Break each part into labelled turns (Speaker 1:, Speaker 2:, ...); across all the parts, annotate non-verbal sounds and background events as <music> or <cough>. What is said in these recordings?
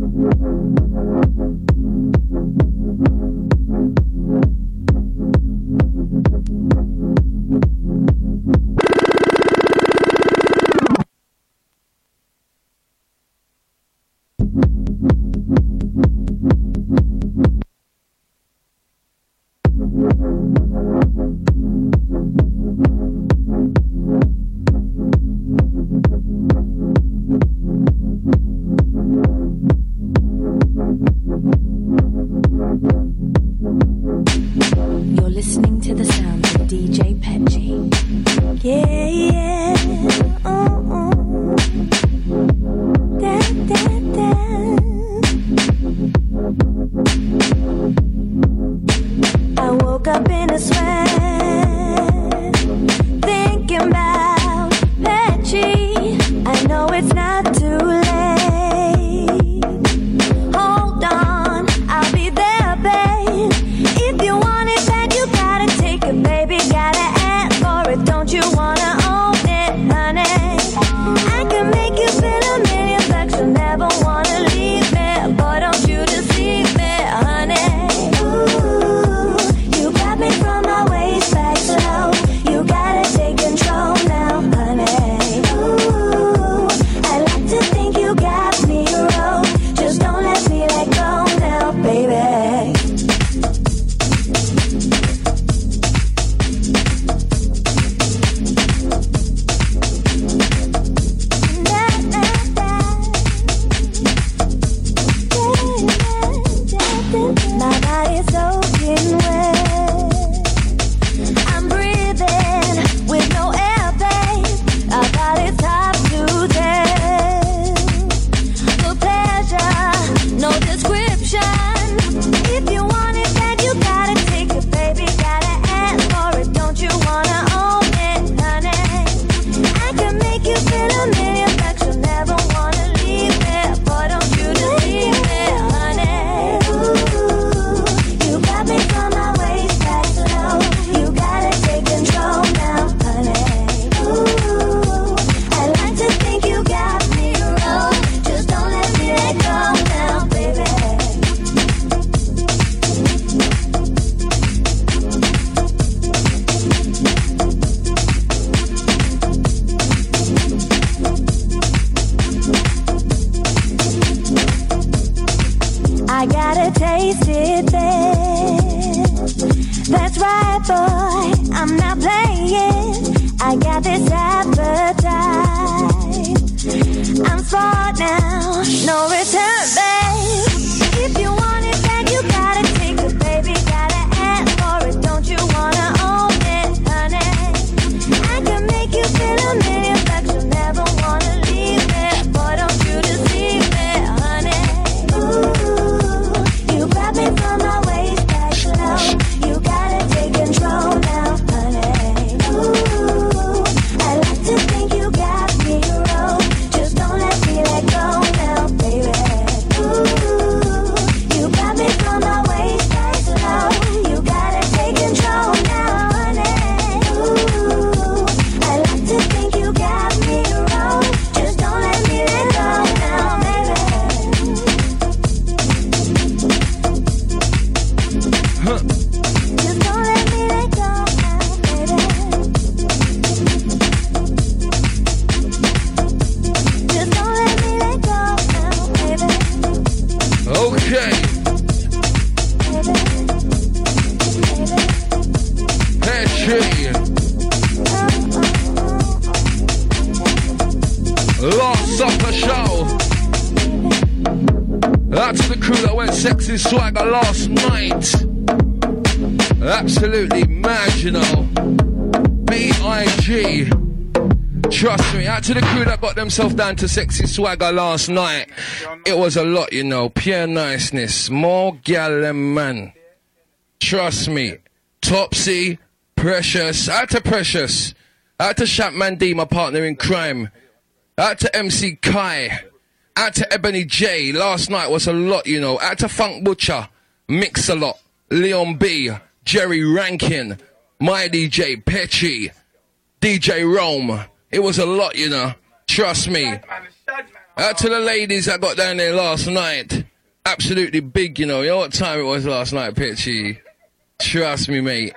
Speaker 1: Thank you. Myself down to sexy swagger last night. It was a lot, you know. Pure niceness. More gal man. Trust me. Topsee, Precious. Out to Precious. Out to Chapman D, my partner in crime. Out to MC Kai. Out to Ebony J. Last night was a lot, you know. Out to Funk Butcher. Mix a lot. Leon B. Jerry Rankin. My DJ Petchy. DJ Rome. It was a lot, you know. Trust me.
Speaker 2: Out to the ladies I got down there last night. Absolutely big, you know. You know what time it was last night, Petchy? Trust me, mate.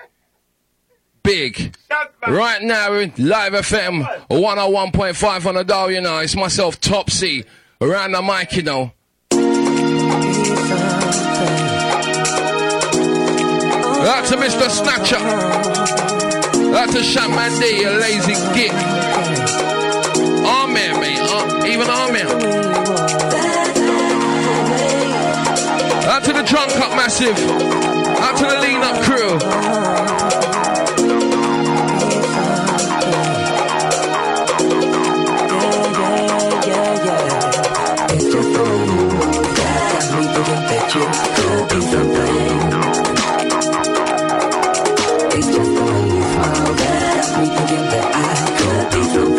Speaker 2: Big. Right now, in Live FM 101.5 on the dial, you know. It's myself, Topsee, around the mic, you know. Out to Mr. Snatcher. Out to Shaman D, lazy git. Even Armman. Out to the Drunk Up Massive. Out to the Lean Up crew.
Speaker 3: So how's your day? Like heaven in your smile.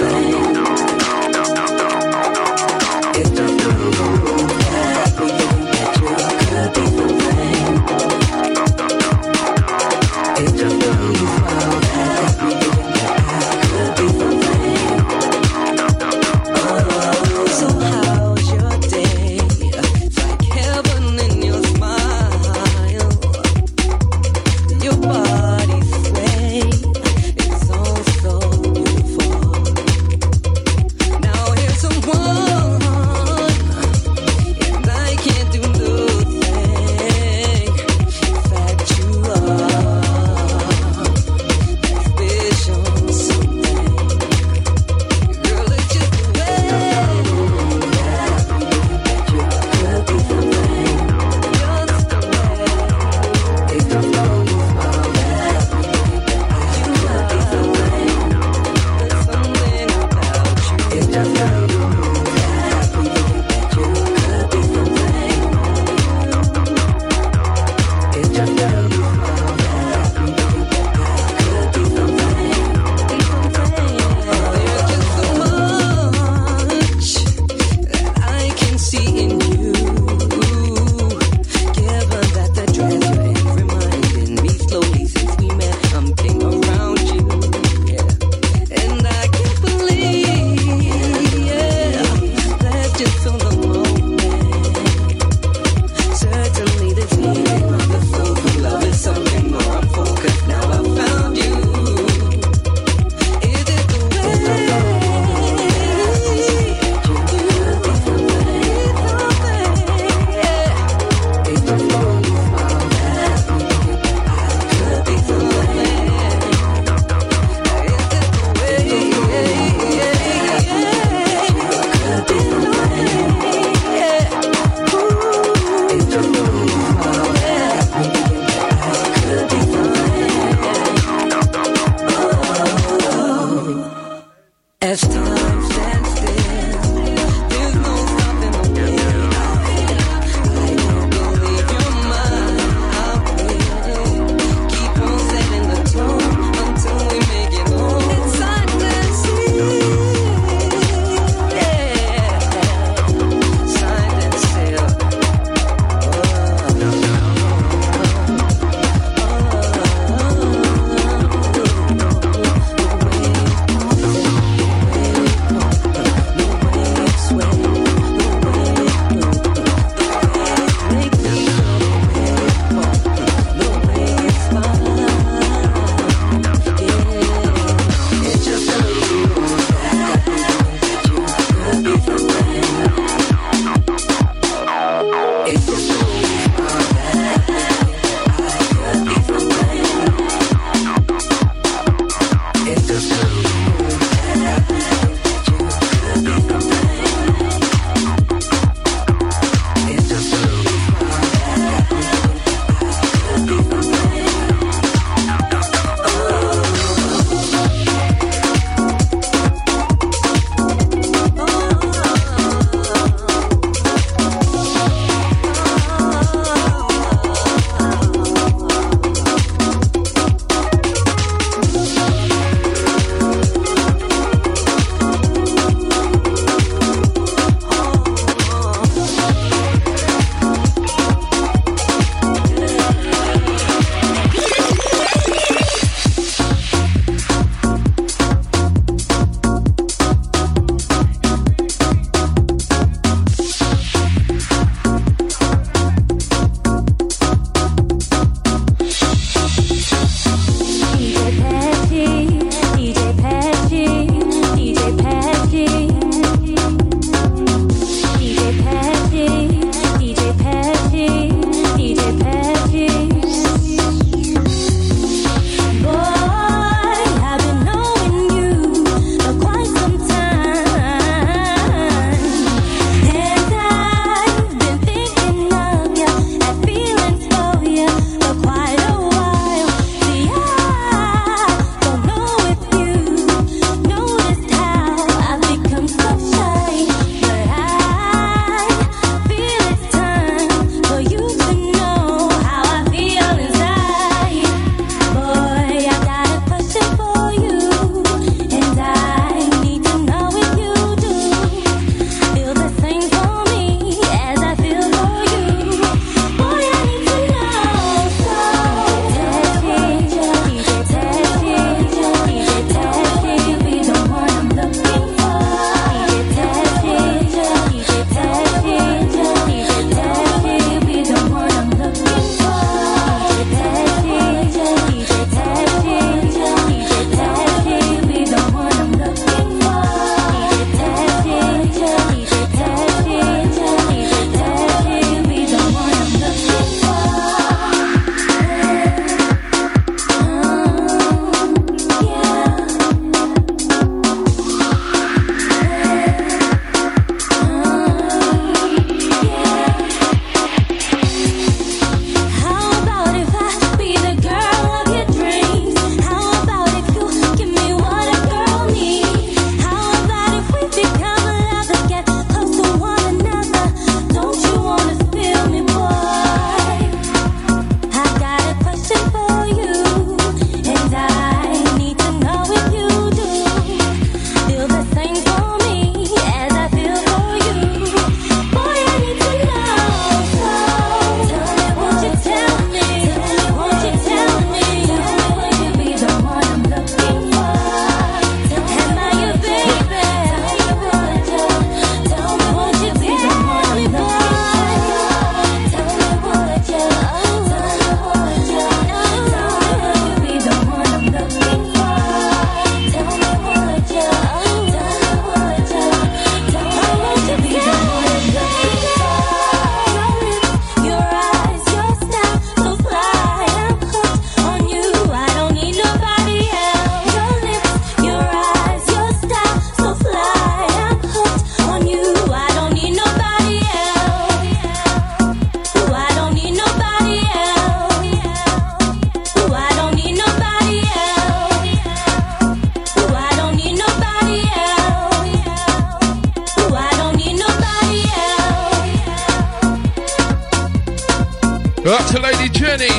Speaker 2: Out to Lady Jenny.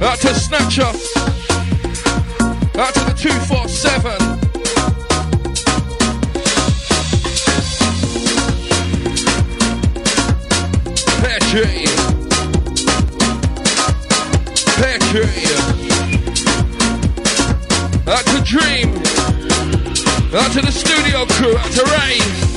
Speaker 2: Out to Snatcher. Out to the 247. Petchy. Petchy. Out to Dream. Out to the studio crew. Out to Ray.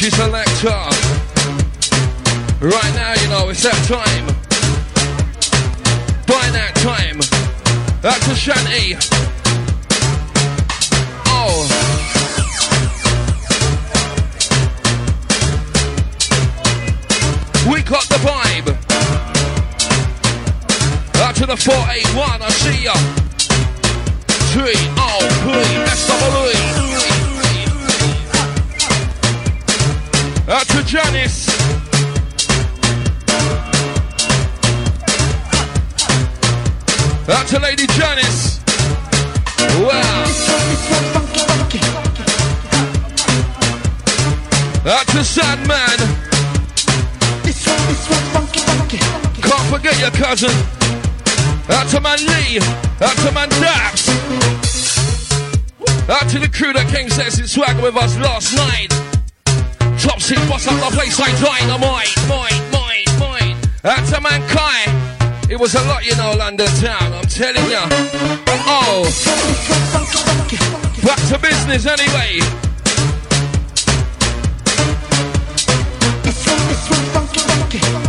Speaker 2: Richie Selector. Right now, you know, it's that time. Cousin. Out to man Lee. Out to man Daps. Out to the crew that came sexy swag with us last night. Top seat, boss up the place like dynamite, mine, mine, mine. That's a man Kai. It was a lot, you know, London town, I'm telling ya. Oh. Back to business anyway. Topsee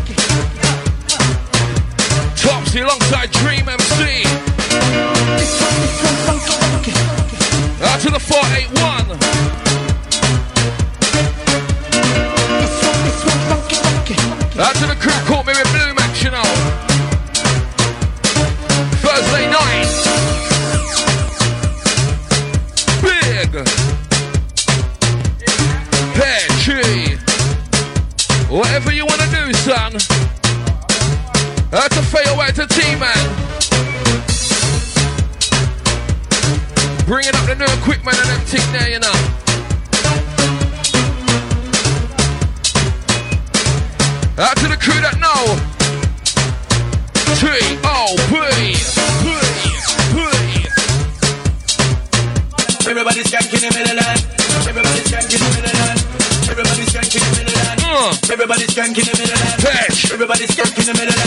Speaker 2: Skanking in the land. Patch. Everybody's skanking in the land.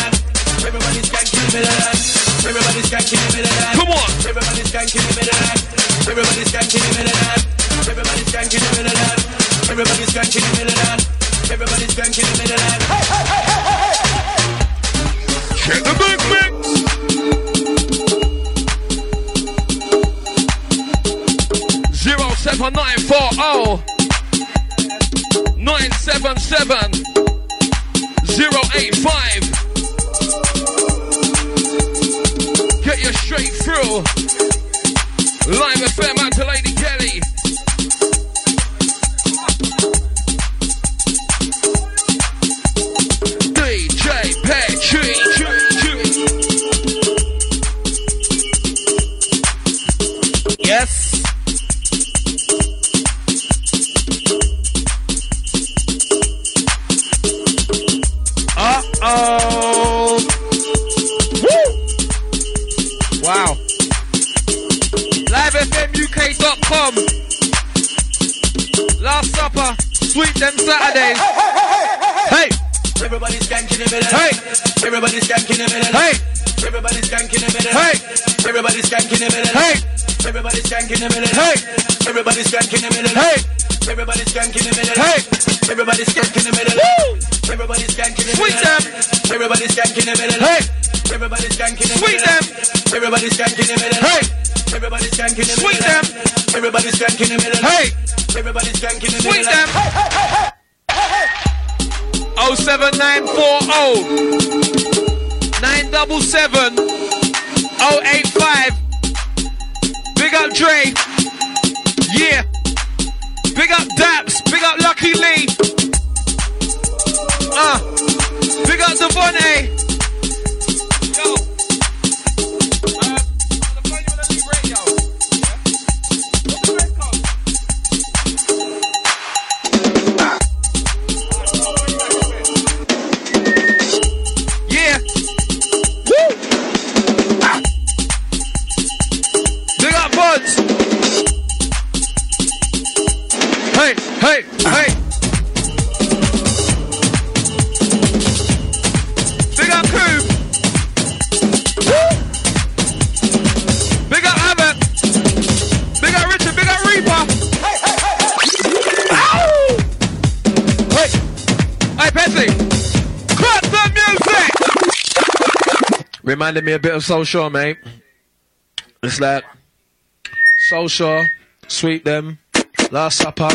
Speaker 4: Reminded me a bit of Soul Sure, mate. It's like Soul Sure, Sweep Them, Last Supper.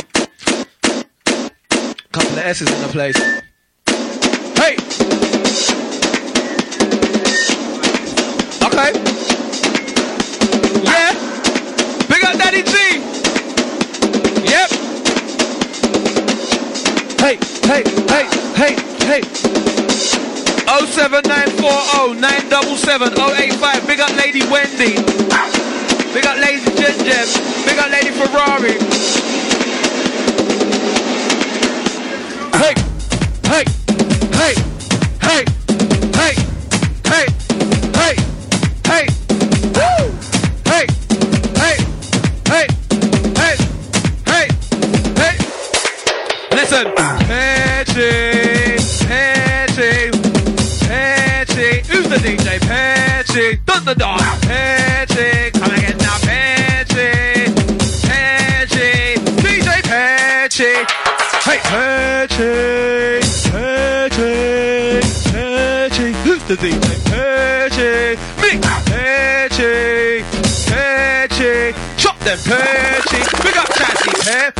Speaker 4: Couple of S's in the place. Hey! Okay. 07940 977 085. Big up Lady Wendy. Big up Lady Jen. Big up Lady Ferrari. Patchy, Thunderdog, Patchy, come again now, Patchy, Patchy, DJ Patchy, hey, Patchy, Patchy, Patchy, who's the DJ Patchy, me, Patchy, Patchy, chop them Patchy, big up Chassis, Pat,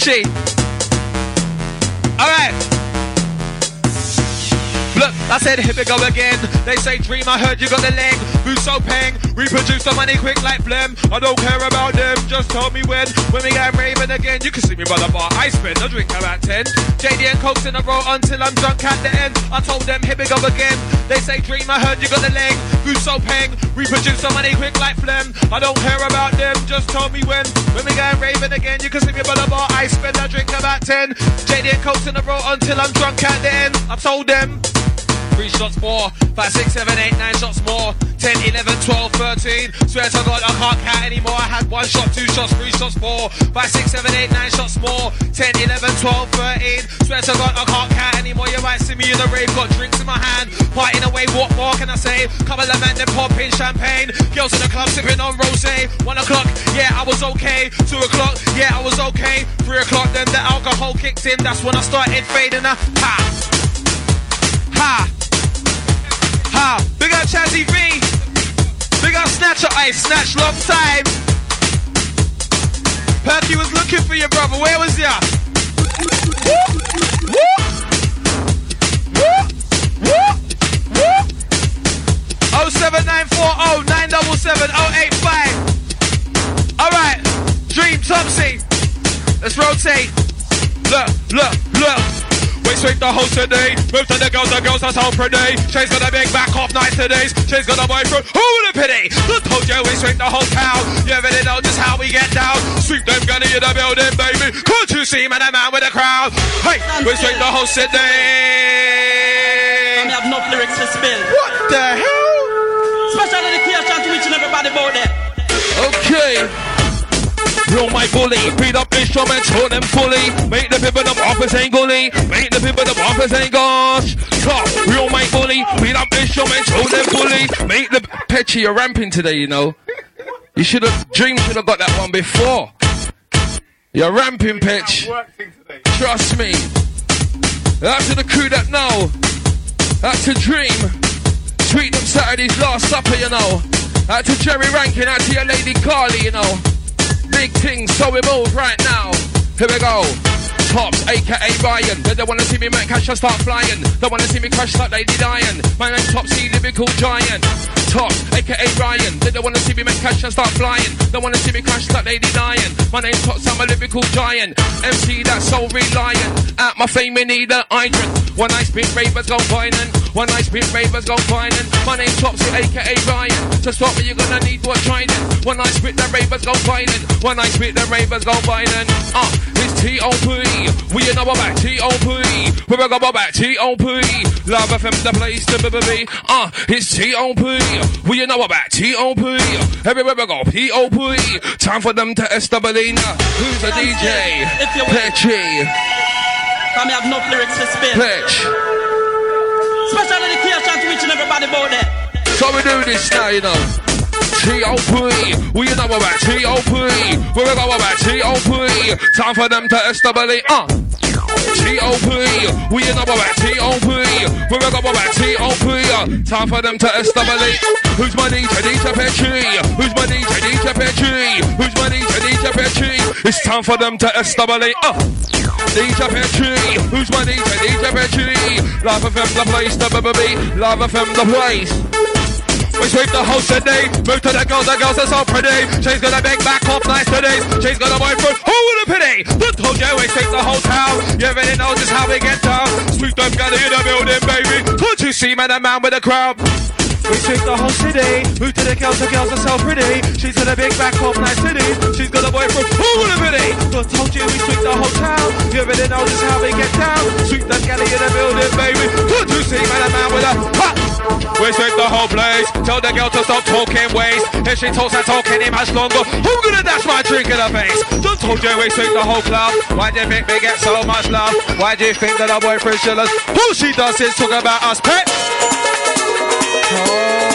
Speaker 4: Petchy. I said here we go again. They say dream, I heard you got the leg. Who's so paying? Reproduce the money quick like phlegm. I don't care about them, just tell me when. When we get raving again, you can see me by the bar. I spend a drink about 10. JD and Cokes in a row until I'm drunk at the end. I told them here we go again. They say dream, I heard you got the leg. Who's so paying? Reproduce the money quick like phlegm. I don't care about them, just tell me when. When we get raving again, you can see me by the bar. I spend a drink about 10. JD and Cokes in a row until I'm drunk at the end. I told them. Three shots more. Five, six, seven, eight, nine shots more. 10, 11, 12, 13. Swear to God, I can't count anymore. I had one shot, two shots, three shots, four. Five, six, seven, eight, nine shots more. 10, 11, 12, 13. Swear to God, I can't count anymore. You might see me in the rave, got drinks in my hand. Partying away, what more can I say? Couple of men, then popping champagne. Girls in the club sipping on rose. One o'clock, yeah, I was okay. Two o'clock, yeah, I was okay. Three o'clock, then the alcohol kicked in. That's when I started fading. Ha! Ha! Ha! Big up Chazzy V. Big up Snatcher I Snatch long time. Perky was looking for you, brother. Where was ya? Woo! Woo! Woo! Woo! Woo! 07940 977 085. Alright. Dream Topsee. Let's rotate. Look, look, look. We sweep the house today. Move to the girls, the girls are so pretty. She's got a big back off nice today. She's got a boyfriend. Who the pity? Just told you we sweep the whole town. You really know just how we get down. Sweep them gunny in the building, baby. Can't you see, man, a man with a crowd? Hey, we sweep the whole city.
Speaker 5: I have no lyrics to spill.
Speaker 4: What the hell?
Speaker 5: Special dedication to each and everybody about there.
Speaker 2: Okay. Real my bully, beat up instruments, hold them fully. Make the people bumpers ain't gully. Make the people the bumpers ain't gosh. Top, real my bully, beat up instruments, hold them fully. Make the Petchy, you're ramping today, you know. You should have, Dream should have got that one before. You're ramping, Petch. Trust me. That's to the crew that know. That's to Dream. Treat them Saturday's last supper, you know.
Speaker 4: Out to Jerry Rankin, out to your lady Carly, you know. Big things, so we move right now. Here we go. Tops, aka Ryan. They don't wanna see me make cash and start flying. They wanna see me crash like Lady Diane. My name's Topsee, lyrical giant. Tops, aka Ryan. They don't wanna see me make cash and start flying. They wanna see me crash like Lady Diane. My name's Tops, I'm a lyrical giant. MC that's so reliant. At my fame, we need a hydrant. When I spit, ravers go violent. When I spit, ravers go violent. My name's Topsee, aka Ryan. To stop me, you're gonna need what trident. When I spit, the ravers go violent. When I spit, the ravers go violent. Uh, T.O.P. We know about T.O.P. We go about T.O.P. Love FM, the place to be. Uh, it's T.O.P. We know about T.O.P. Everywhere we go, P.O.P. Time for them to establish. Who's the DJ?
Speaker 5: You.
Speaker 4: Petchy.
Speaker 5: Come have enough lyrics to spill.
Speaker 4: Petch.
Speaker 5: Special dedication to each and everybody about that.
Speaker 4: So we do this now, you know. T.O.P. We know about T.O.P. We go about T.O.P. Time for them to establish. Uh. T.O.P. We know about T.O.P. We go about T.O.P. Time for them to establish. Who's my DJ? DJ Petchy. Who's my DJ? DJ Petchy. Who's my DJ? DJ Petchy. It's time for them to establish. Uh. DJ Petchy. Who's my DJ? DJ Petchy. Love FM the place to be. Love FM the place. We sweep the whole city. Move to the girls, the girls are so pretty. She's got a big back off nice titties. She's got a boyfriend. Who would have pity? Just told you we sweep the whole town. You already know just how we get down. Sweep them gather in the building, baby. Can't you see, man, a man with a crowd? We sweep the whole city. Move to the girls, the girls are so pretty. She's got a big back off nice titties. She's got a boyfriend. Who would have pity? Just told you we sweep the whole town. You already know just how we get down. Sweep them gather in the building, baby. Can't you see, man, a man with a ha? We sweep the whole place. Tell the girl to stop talking waste. If she talks, I talk any much longer. Who gonna dash my drink in the face? Just told you we sweep the whole club. Why do you think we get so much love? Why do you think that our boyfriend's jealous? All she does is talk about us, pet. Come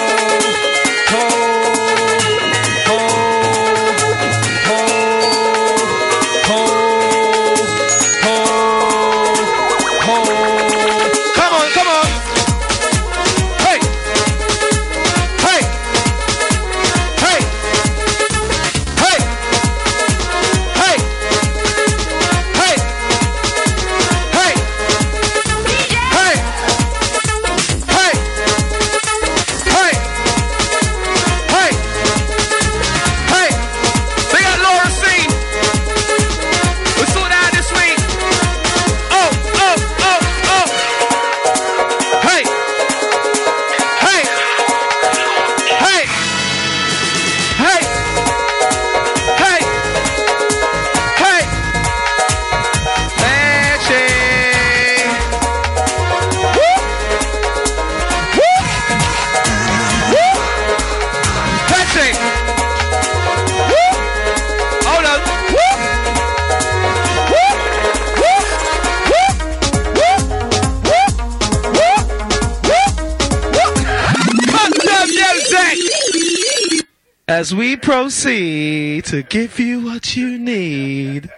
Speaker 4: As we proceed to give you what you need.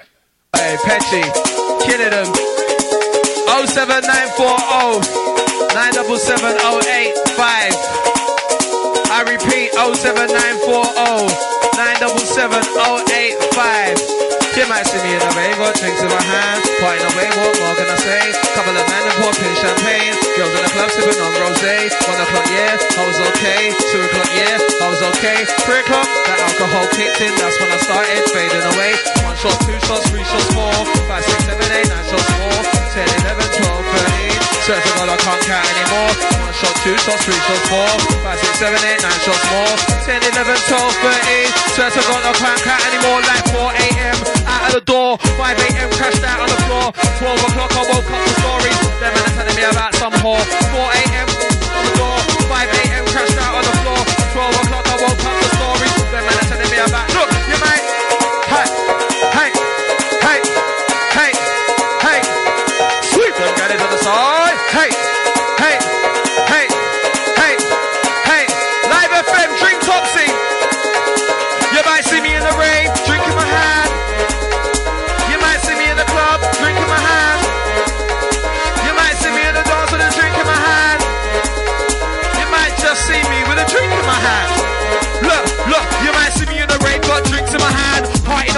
Speaker 4: Hey, Petchy, killing them. 07940 977 I repeat, 07940 977 You might see me in the rave, drinks in my hand. Partying away, what can I say? Couple of men and popping champagne. Girls in the club sipping on rosé. One o'clock, yeah, I was okay. Two o'clock, yeah, I was okay. Three o'clock, that alcohol kicked in. That's when I started fading away. One shot, two shots, three shots, four, five, six, seven, eight, nine shots more. 10, 11, 12, 13. Swear to God, I can't count anymore. One shot, two shots, three shots, four, five, six, seven, eight, nine shots more. 10, 11, 12, 13. Swear to God, I can't count anymore. Like 4 a.m. out of the door. 5 a.m. crashed out on the floor. 12 o'clock, I woke up to stories. Them are telling me about some whore. 4 a.m. on the door. 5 a.m. crashed out on the floor. 12 o'clock, I woke up to stories. Them are telling me about. Look, you might. Hey, hey, hey, hey, hey. Sweep them gaddies on the side.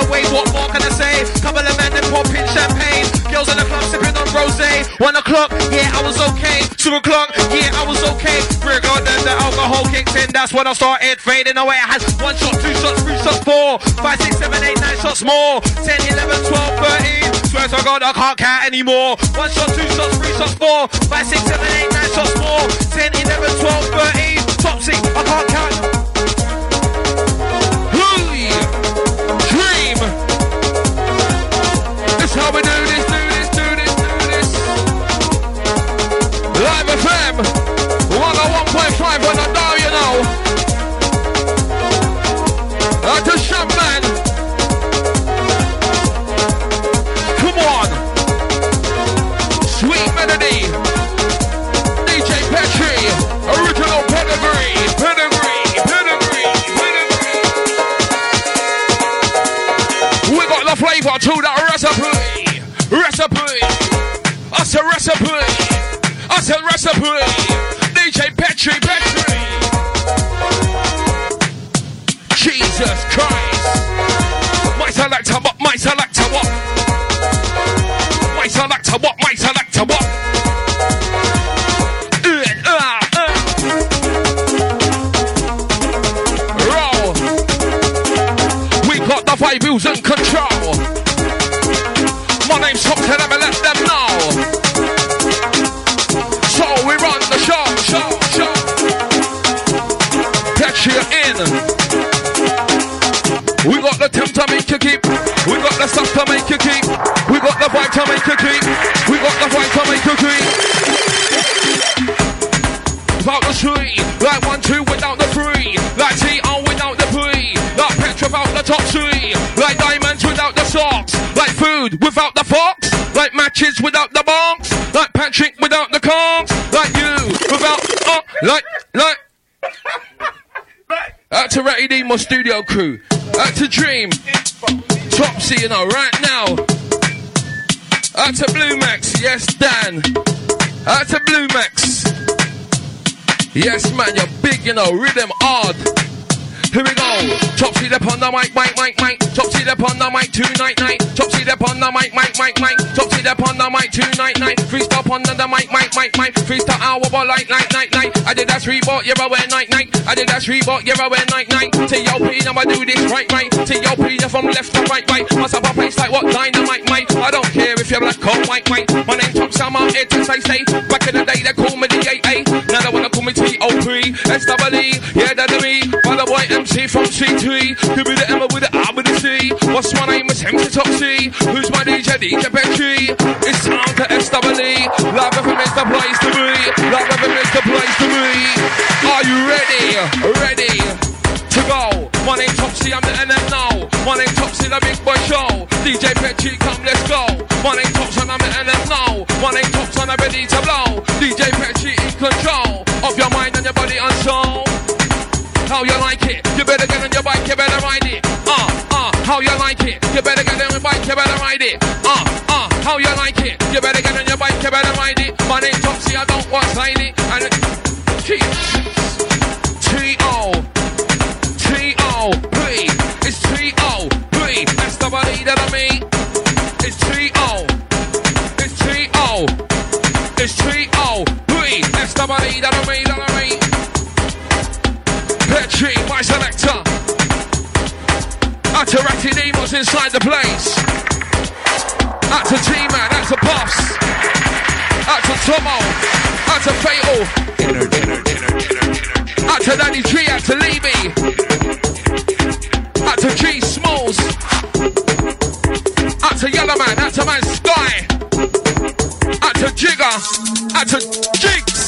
Speaker 4: Ways. What more can I say? Couple of men then popping champagne. Girls in the club sipping on rosé. One o'clock, yeah, I was okay. Two o'clock, yeah, I was okay. Then the alcohol kicks in. That's when I started fading away. I had one shot, two shots, three shots, four, five, six, seven, eight, nine shots more. 10, 11, 12, 13. Swear to God, I can't count anymore. One shot, two shots, three shots, four, five, six, seven, eight, nine shots more. 10, 11, 12, 13. Topsy, I can't count.
Speaker 2: How we do this, do this, do this, do this. Live FM, 101.5 when I dial, you know. Uh, to Shaman. Come on. Sweet melody. DJ Petchy, original pedigree, pedigree, pedigree, pedigree. We got the flavor to that recipe, recipe. I recipe, I said recipe. DJ Petchy, Petchy. Jesus Christ. My selector, what? My selector, what? My selector, what? My selector, what? Uh, uh, uh. We got the five wheels in control. Name's Top Ten, let them know. So we run the show, show, in. We got the temp to keep. We got the stuff to make you keep. We got the vibe to make you keep. We got the vibe to make you keep. Without the tree, like one two without the three, like T on without the P, like Petra without the top three, like diamonds without the socks, like food without the fox, like matches without the box, like Patrick without the conch, like you without uh, like like. Out to Ratty my studio crew. Out to Dream. Topsee, you know, right now. Out to Blue Max. Yes, Dan. Out to Blue Max. Yes, man, you're big, you know, rhythm hard. Here we go. Topsee up on the mic, mic, mic, mic. Topsee up on the mic, two night, night. Topsee up on the mic, mic, mic, mic. Topsee up on the mic, two night. Freestyle on the mic, mic, mic, mic. Freestyle hour, but like, night, night, night. I did that Reebok, yeah, I wear night, night. I did that Reebok, yeah, I wear night, night. T.O.P. now I do this right, right. T.O.P. now from left to right, right. Must have a place like what dynamite, mate. I don't care if you're black or white, mate. My name Topsee, I'm out here to say, say. Back in the day, they call me the 8A. Now they wanna call me T.O.P. S.W.E. Yeah, that's me. By the boy MC from C3. Give me the M with the R with the C. What's my name? It's MC Topsee. Who's my DJ? DJ Petchy. It's time to S.W.E. Live FM is the place to be. Live FM is the place to be. Are you ready? Ready? To go. My name Topsee, I'm the NM now. My name Topsee, the big boy show. DJ Petchy, come, let's go. My name Topsee, I'm the NM now. My name Topsee, I'm ready to blow. DJ Petchy in control How you like it? You better get on your bike, you better ride it. Uh, uh, how you like it? You better get on your bike, you better ride it. Uh, uh, how you like it? You better get on your bike, you better ride it. My name's Topsee, I don't want it. And it, T-O, T-O-P, it's T-O-P, that's the body that I mean. It's T-O, it's T-O, it's T-O-P, that's the body that I mean. My selector. Out to Ratty Demos inside the place. Out to T-Man, out to Puffs. Out to Tomo. Out to Fatal. Out to Danny G, out to Levy. Out to G Smalls. Out Yellow Man, out to Man Sky. Out to Jigger. Out to Jigs.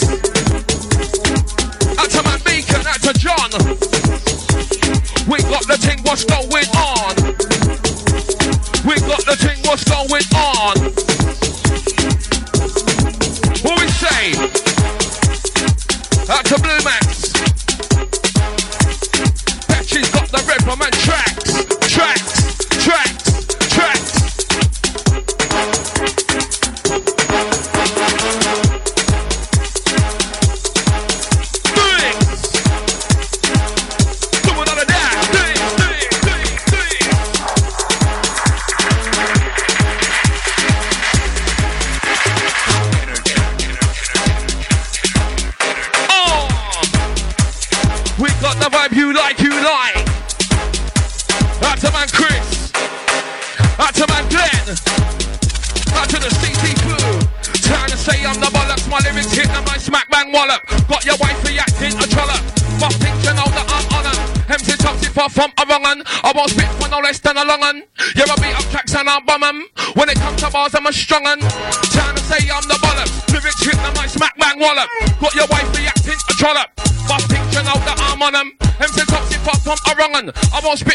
Speaker 2: Got the thing,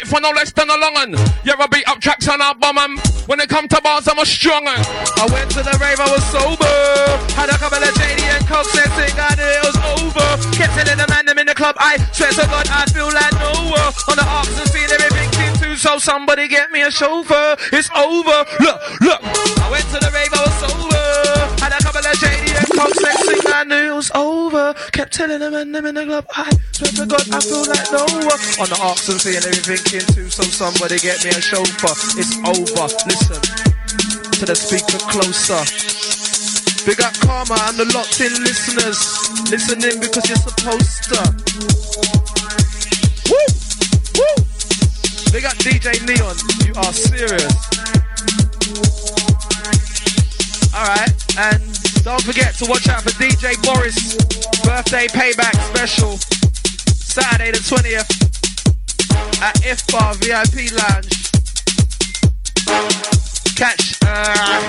Speaker 2: For no less than a long un. You're a beat up tracks and I'll bum. When it comes to bars, I'm a strong. I
Speaker 4: went to the rave, I was sober. Had a couple of JD and Coke, said I knew it was over. Kept telling the man them in the club, I swear to God, I feel like nowhere. On the and seeing everything too, so somebody get me a chauffeur. It's over. Look, look. Kept telling them man them in the club, I swear to God, I feel like nowhere. On the arcs and seeing everything clean too, so somebody get me a chauffeur. It's over. Listen to the speaker closer. Big up Karma and the locked in listeners. Listening because you're supposed to. Woo! Woo! Big up DJ Neon. You are serious. Alright, and don't forget to watch out for DJ Boris birthday payback special. Saturday the 20th at IFBAR VIP Lounge. Catch uh,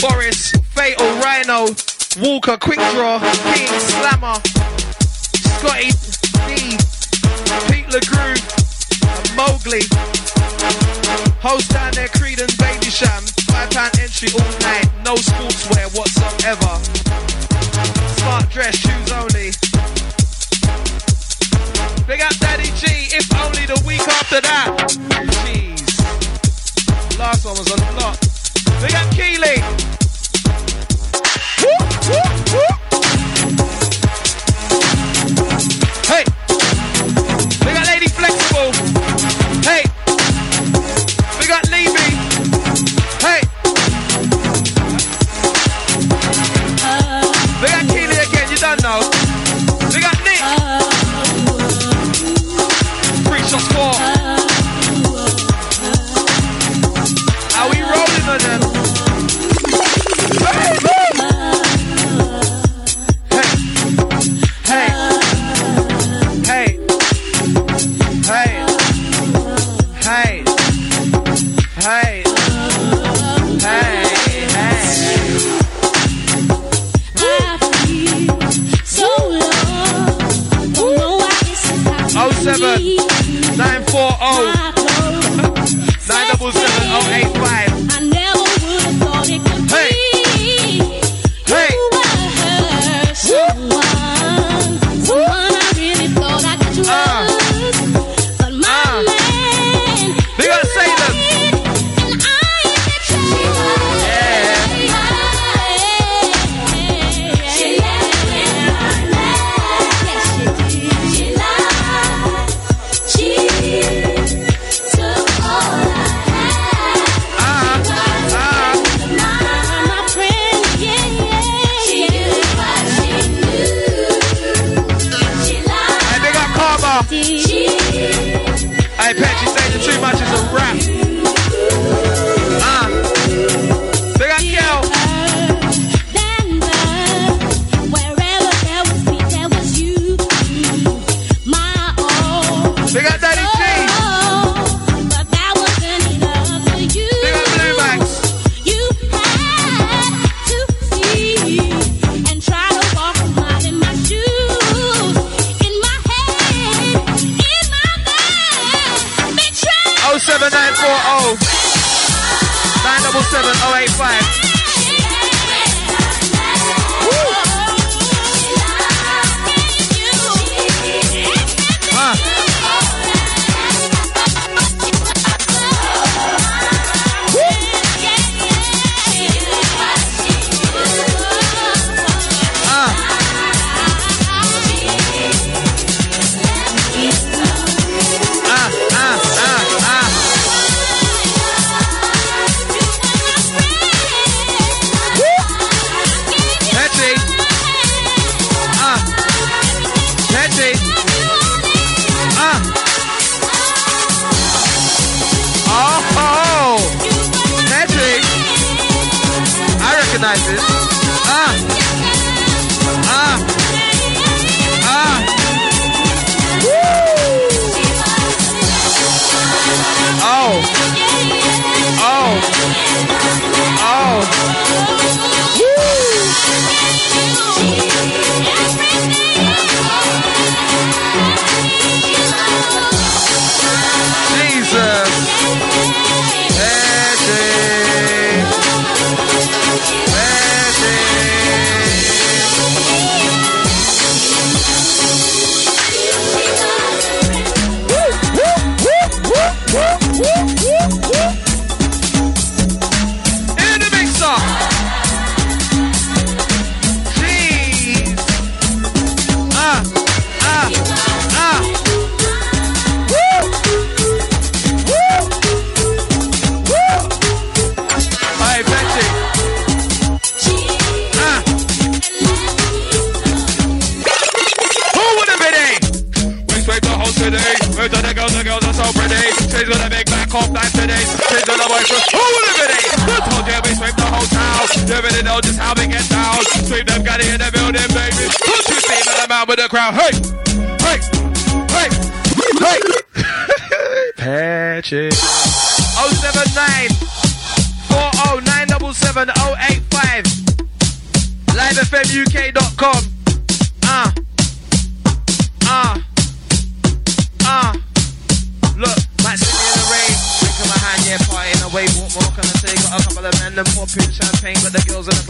Speaker 4: Boris, Fatal, Rhino, Walker, Quick Draw, King, Slammer, Scotty, D, Pete LeGroux, and Mowgli. Host down there, Creed and Baby Sham. Five pound entry all night, no sportswear whatsoever. Smart dress, shoes only. Big up Daddy G, if only the week after that. Jeez. Last one was a lot. Big up Keely. Woo, woo, woo. Big up Keely again, you don't know. Big got Nick. Ah.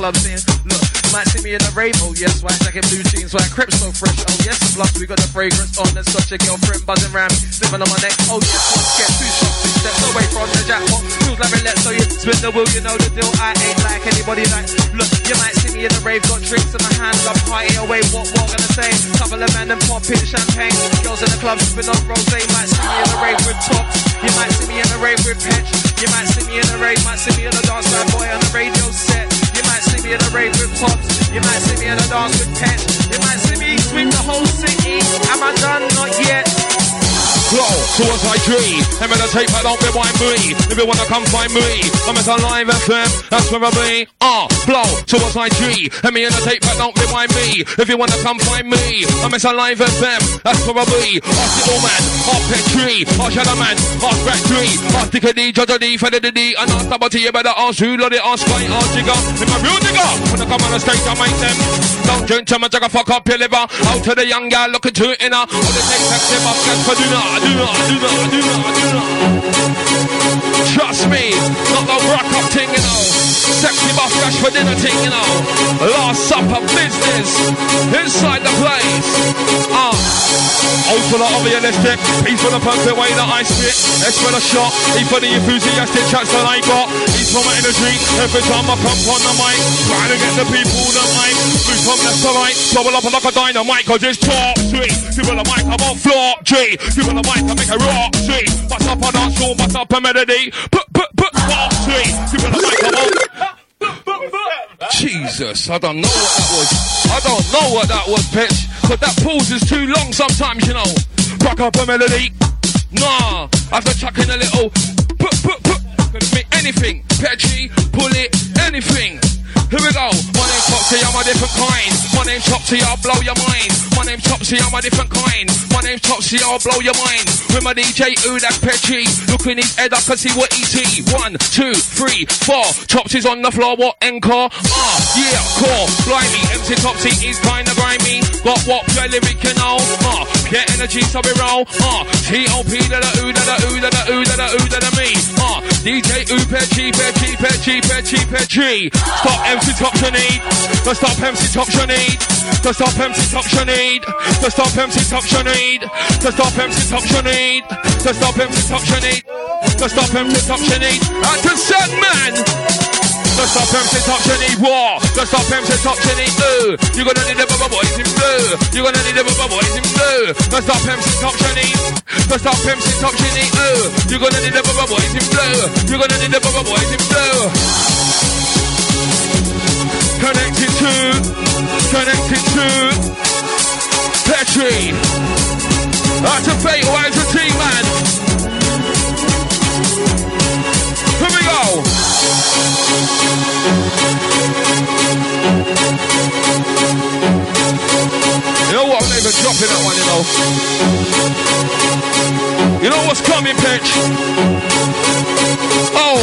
Speaker 4: Club saying, Look, you might see me in the rain. Oh, yes, white jacket, blue jeans, white crips so fresh. Oh, yes, plus we got the fragrance on. There's such a girlfriend buzzing round me, slipping on my neck. Oh, yes, once get two shots, two steps away from the jackpot. Feels like roulette, so you spin the wheel, you know the deal. I ain't like anybody like. Look, you might see me in the rave, got drinks in my I'm partying away. What what gonna say? Couple of men them popping champagne, girls in the club sipping on rose. Might see me in the rave with tops. You might see me in the rave with pitch. You might see me in the rave, might see me in the dance boy on the radio set. You might see me in the rave with pops. You might see me in the dance with pitch. You might see me sweep the whole city. Am I done? Not yet.
Speaker 2: Flow towards my tree. And meditate, but don't be wine me. If you wanna come find me, I'm at live FM. That's where I be. Ah, flow towards my tree. And me meditate, but don't be wine me. If you wanna come find me, I'm at live FM. That's where I be. Ask the old man, ask pet tree, ask shadow man, ask rat tree, ask the D, judge D, feather the D, and ask double T. You better ask who, it, ask Sky, ask Jigger. If my real nigga, when I come on the stage, I make them. Don't drink too much, I can fuck up your liver. Out to the young gal looking to it in her. All the him up, guess for do not, do not, do Trust me, not the rock up thing, you know. Sexy buff cash for dinner thing, you know. Last supper business inside the place. Ah, old for the unrealistic, P for the perfect way that I spit. S for the shot, E for the enthusiastic chats that I got. E's for my energy, every time I come on the mic. Trying to get the people the mic. Move from left to right, double up like a dynamite, cause it's top three. Give me the mic, I'm on floor G. Give me the mic, I make a rock G. Bust up a dance floor, bust up a melody. Jesus, I don't know what that was. I don't know what that was, bitch. But that pause is too long sometimes, you know. Rock up a melody. Nah, I have to chuck in a little. Put, put, put. Could be anything. Petchy, pull it, anything. Here we go. My name's Topsee, I'm a different kind. My name's Topsee, I'll blow your mind. My name's Topsee, I'm a different kind. My name's Topsee, I'll blow your mind. With my DJ, ooh, that's Petchy. Look in his head, I can see what he see. One, two, three, four. Topsee's on the floor, what encore? Ah, yeah, core. Blimey, MC Topsee is kinda grimy. Got what pure lyric, you know. Ah, get energy, so we roll. Ah, T-O-P, da da ooh, da da ooh, da da ooh, da da ooh, da da me. Ah, DJ, ooh, Petchy, Petchy, Petchy, Petchy, Petchy. Stop MC Tops you need. The stop MC Tops you need. The stop MC Tops you need. The stop MC Tops you need. The stop MC Tops you need. The stop MC Tops you need. The stop MC Tops you need. At the set man. The stop MC Tops you need war. The stop Tops you need ooh. You're gonna need the bubble boys in blue. You're gonna need the bubble boys in blue. The stop MC Tops you need. The stop Tops you need ooh. You're gonna need the bubble boys in blue. You're gonna need the bubble boys in blue. Connected to, connected to Petchy. That's a fate as a team, man. You know what?
Speaker 4: I'm not even dropping that one, you know. You know what's coming, Pitch? Oh!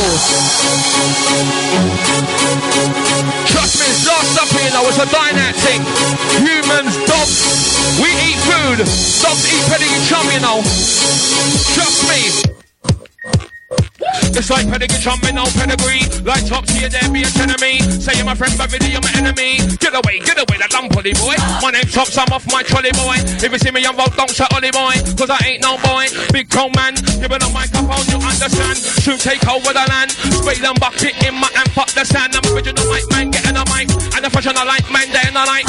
Speaker 4: Trust me, last supper, you know, it's a dynamic thing. Humans, dogs, we eat food. Dogs eat petting each you know. Trust me. It's like pedigree trumping, no pedigree. Like top tier, there be a enemy. Say you're my friend, but really you're my enemy. Get away, get away, that dumb pully boy. My name's Tops, I'm off my trolley boy. If you see me, I'm vote, don't shut Ollie boy. Cause I ain't no boy. Big tone man, giving a microphone, you understand. Soon take over the land. Spray them bucket in my hand, fuck the sand. I'm original mic man, getting a mic. And the fashion I like, man, day and I like.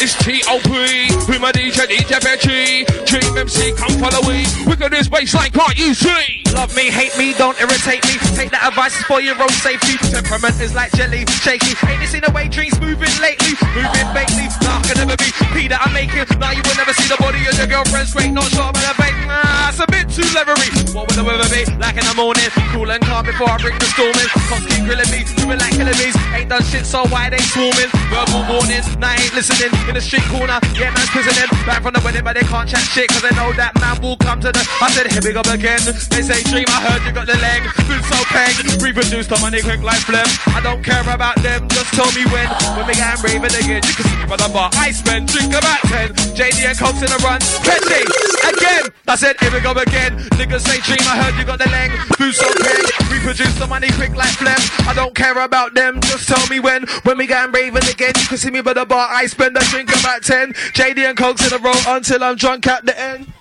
Speaker 4: It's T.O.P. Who my DJ, DJ Petchy. Dream MC, come follow me. Look at this baseline, can't you see?
Speaker 2: Love me, hate me, don't irritate me. Take that advice it's for your own safety. Temperament is like jelly, shaky. Ain't you seen the way dreams moving lately? Moving vaguely, nah, can never be. P that I'm making. Now you will never see the body of your girlfriend's straight, not sure about the bait. Nah, it's a bit too leathery. What will the weather be? Like in the morning, cool and calm before I bring the storm in. Cops keep grilling me, moving like bees. Ain't done shit, so why they swarming? Verbal warnings, now I ain't listening. In the street corner, yeah, man's prisoning. Back from the wedding, but they can't chat shit, cause they know that man will come to the. I said, here we go again. They say, dream, I heard you got the leg. Food so peg, reproduced on money quick like phlegm. I don't care about them, just tell me when. When we get raving again, you can see me by the bar. I spend, drink about 10. JD and Coke's in a run. Petty, again. I said, here we go again. Niggas say, dream, I heard you got the leg. Food so peg, reproduce the money quick like phlegm. I don't care about them, just tell me when. When we get raving again, you can see me by the bar. I spend, I drink about 10. JD and Coke's in a row until I'm drunk at the end.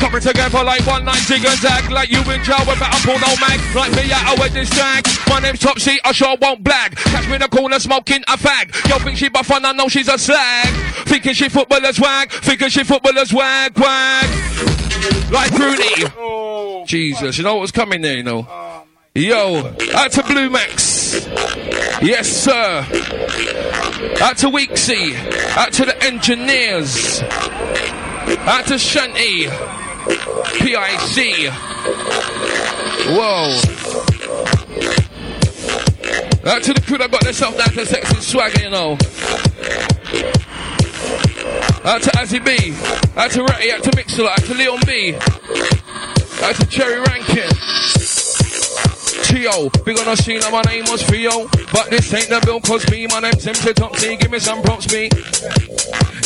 Speaker 2: Coming together like one night zig and zag Like you in jail with better pull no mag Like me at a wedding stag My name's Top Sheet, I sure won't blag Catch me in the corner smoking a fag Yo think she buff and I know she's a slag Thinking she footballers wag Thinking she footballers wag wag Like Rooney oh. Jesus, you know what's coming there, you know oh, Yo, out to Blue Max. Yes, sir. Out to Weeksy. Out to the engineers. Out to Shanty. PIC. Whoa. Out to the crew that got themselves down to sexy swagger, you know. Out to Azzy B. Out to Ratty. Out to Mixler. Out to Leon B. Out to Cherry Rankin. T.O. Big on the scene, my name was Theo. But this ain't the Bill Cosby, my name's Tim Topsee. Give me some props, me.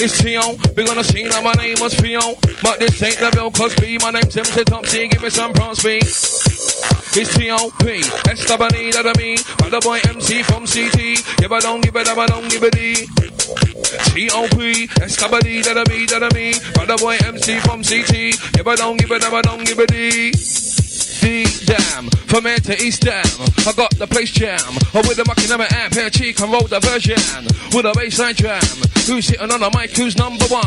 Speaker 2: It's T.O. Big on the scene, my name was Theo. But this ain't the Bill Cosby, my name's Tim Topsee. Give me some props, me. It's T.O.P. S-W-E, that me. Other boy MC from CT. Give a don't give it, I don't give it D. T.O.P. S-W-E, that me, that me. Other boy MC from CT. Give a don't give it, I don't give it D. D damn, from here to East Dam, I got the place jam. Oh, with the mucking my amp, here cheek and roll the version. With a bassline jam, who's sitting on the mic, who's number one?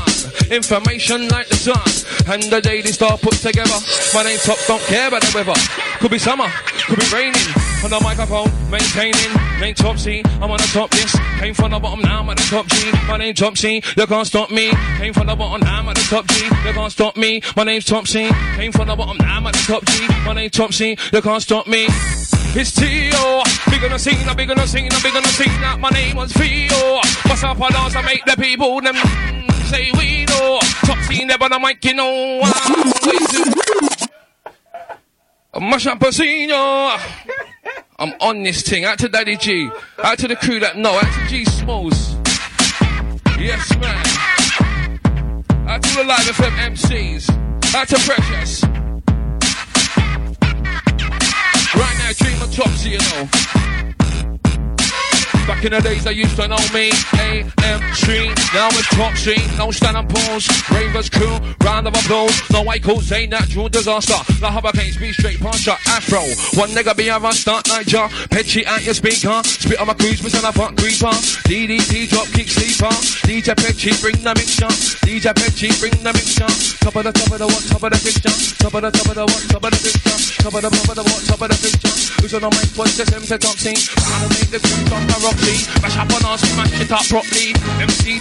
Speaker 2: Information like the sun, and the Daily Star put together. My name's Top, don't care about the weather. Could be summer, could be raining. On the microphone, maintaining. Name Topsee, I'm on the top list. Came from the bottom, now I'm at the top G. My name's Topsee, you can't stop me. Came from the bottom, now I'm at the top G. You can't stop me. My name's Topsee. Came from the bottom, now I'm at the top G. My name's Topsee, you can't stop me. It's T.O. Big on the scene, I'm big on the scene, I'm big on the scene. That my name was Theo. What's up, I dance, I make the people them say we know. Topsee never the mic, you know. Too. Mash up Pacino. I'm on this thing. Out to Daddy G. Out to the crew that know. Out to G Smalls. Yes, man. Out to the Live FM MCs. Out to Precious. Right now, dream of Topsee, you know. Back in the days, they used to know me. AM Street, now it's Top Street. No stand and pause. Ravers crew, round of applause. No coats, ain't natural disaster. No hurricanes, be straight your afro. One nigga be a start Niger. Petchy at your speaker. Spit on my cruise, miss on a fuck creeper. DDT drop kick sleeper. DJ Petchy, bring the mixture. DJ Petchy, bring the mixture. Top of the top of the what, top of the picture. Top of the top of the what, top of the picture. Top of the top of the what, top of the picture. Who's on the mic, what's the same to top scene? I'ma make the crew come my Roxy. Mash up on us, smash it up properly. MC,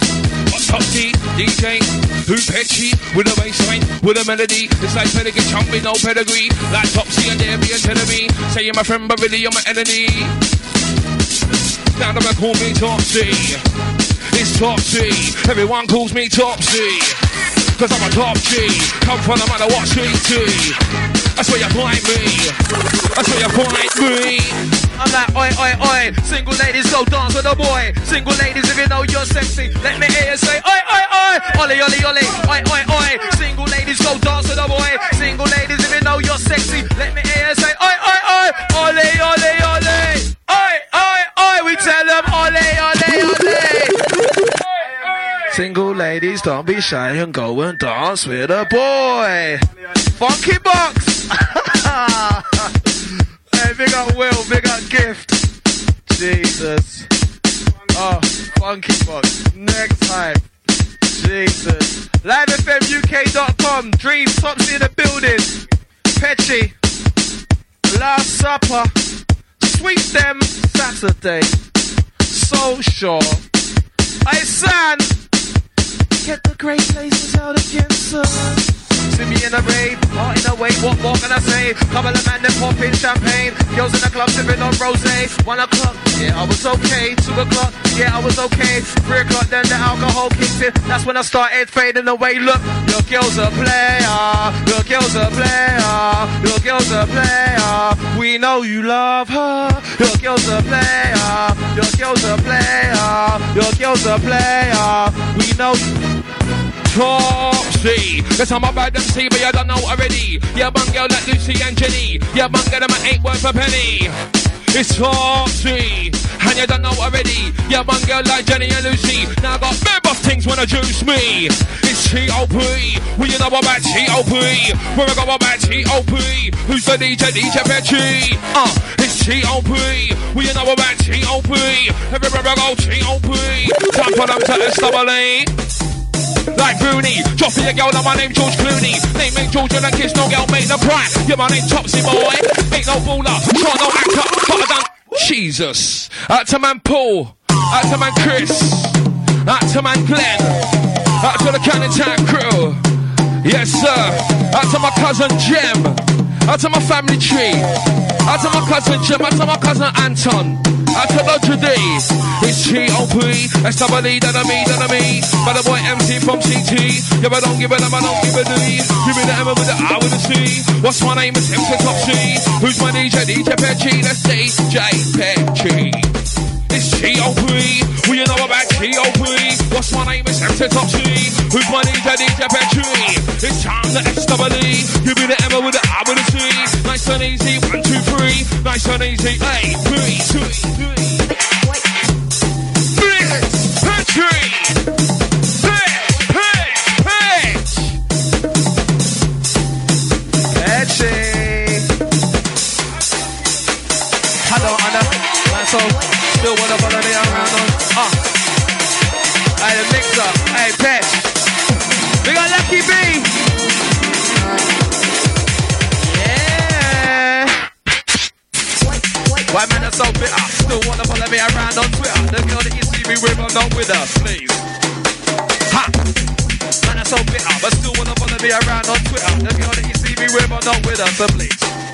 Speaker 2: what top T, DJ, who Petchy, with a bassline, with a melody. It's like pedigree, chumping, no pedigree. Like Topsee and there be a. Say you're my friend, but really you're my enemy. Now they call me Topsee. It's Topsee. Everyone calls me Topsee. Cause I'm a top G. Come from no matter what CT. That's where you find me. That's where you find me.
Speaker 4: I'm like, oi, oi, oi. Single ladies, go dance with a boy. Single ladies, if you know you're sexy, let me hear you say, oi, oi, oi. Ollie, ollie, ollie. Oi, oi, oi. Single ladies, go dance with a boy. Single ladies, if you know you're sexy, don't be shy and go and dance with a boy. Funky box. <laughs> hey, big up Will, big up Gift. Jesus. Oh, funky box. Next time. Jesus. LiveFMUK.com. Dream Topsee in the building. Petchy. Last Supper. Sweet them Saturday. Soul Sure. I Get the great places out against us. See me in a rave, heart in a wave, what more can I say? Couple of men that popping champagne, girls in the club sipping on rosé. One o'clock, yeah, I was okay. Two o'clock, yeah, I was okay. Three o'clock, then the alcohol kicked in. That's when I started fading away. Look, your girl's a player, your girl's a player, your girl's a player. We know you love her. Your girl's a player, your girl's a player, your girl's a player. We know you.
Speaker 2: Topsee. Cause I'm about them see, but you don't know already. Yeah, bun girl like Lucy and Jenny. Yeah, bun girl, them ain't worth a penny. It's Topsee, and you don't know already. Yeah, bun girl like Jenny and Lucy. Now I got of things wanna juice me. It's T.O.P. Well, you know about T.O.P. Where I go about T.O.P. Who's the DJ, DJ Petchy? Uh, it's T.O.P. Well, you know about T.O.P. Everywhere I go, T.O.P. Time for them to establish like Rooney. Drop your girl, now my name George Clooney. Name ain't George and kiss no girl, made the pride. Yeah, my name Topsee boy. Ain't no baller, try no actor, but I done. Jesus. Out to man Paul. Out to man Chris. Out to man Glenn. Out to the Cannon Town crew. Yes, sir. Out to my cousin Jem. Out to my family tree. Out to my cousin Jim. Out to my cousin Anton. Out to Dodger D. It's T.O.P. That's the believe that I mean, that I mean. But the boy MC from CT. Yeah, I don't give a damn, I don't give a D. Give me the M with the I with the C. What's my name? It's MC Topsee. Who's my DJ? DJ Petchy. That's DJ Petchy. It's GOP. Well, you know about T.O.P. What's my name? It's MC Topsee. Who's my DJ? DJ Petchy. It's time to SWE. Give me the M with the I with the C. Nice and easy. One, two, three. Nice and easy. Eight, three, two, three. Blitz, Petchy. Blitz, Blitz, Blitz.
Speaker 4: Petchy. Hello, Anna. Man, so still wanna follow me around on. Uh. Hey, the mixer. Hey, Petch. We got Lucky B. Yeah. Why man are so bitter? Still wanna follow me around on Twitter? The girl that you see me with, I'm not with her, please. Ha! Man are so bitter, but still wanna follow me around on Twitter. The girl that you see me with, I'm not with her, so please.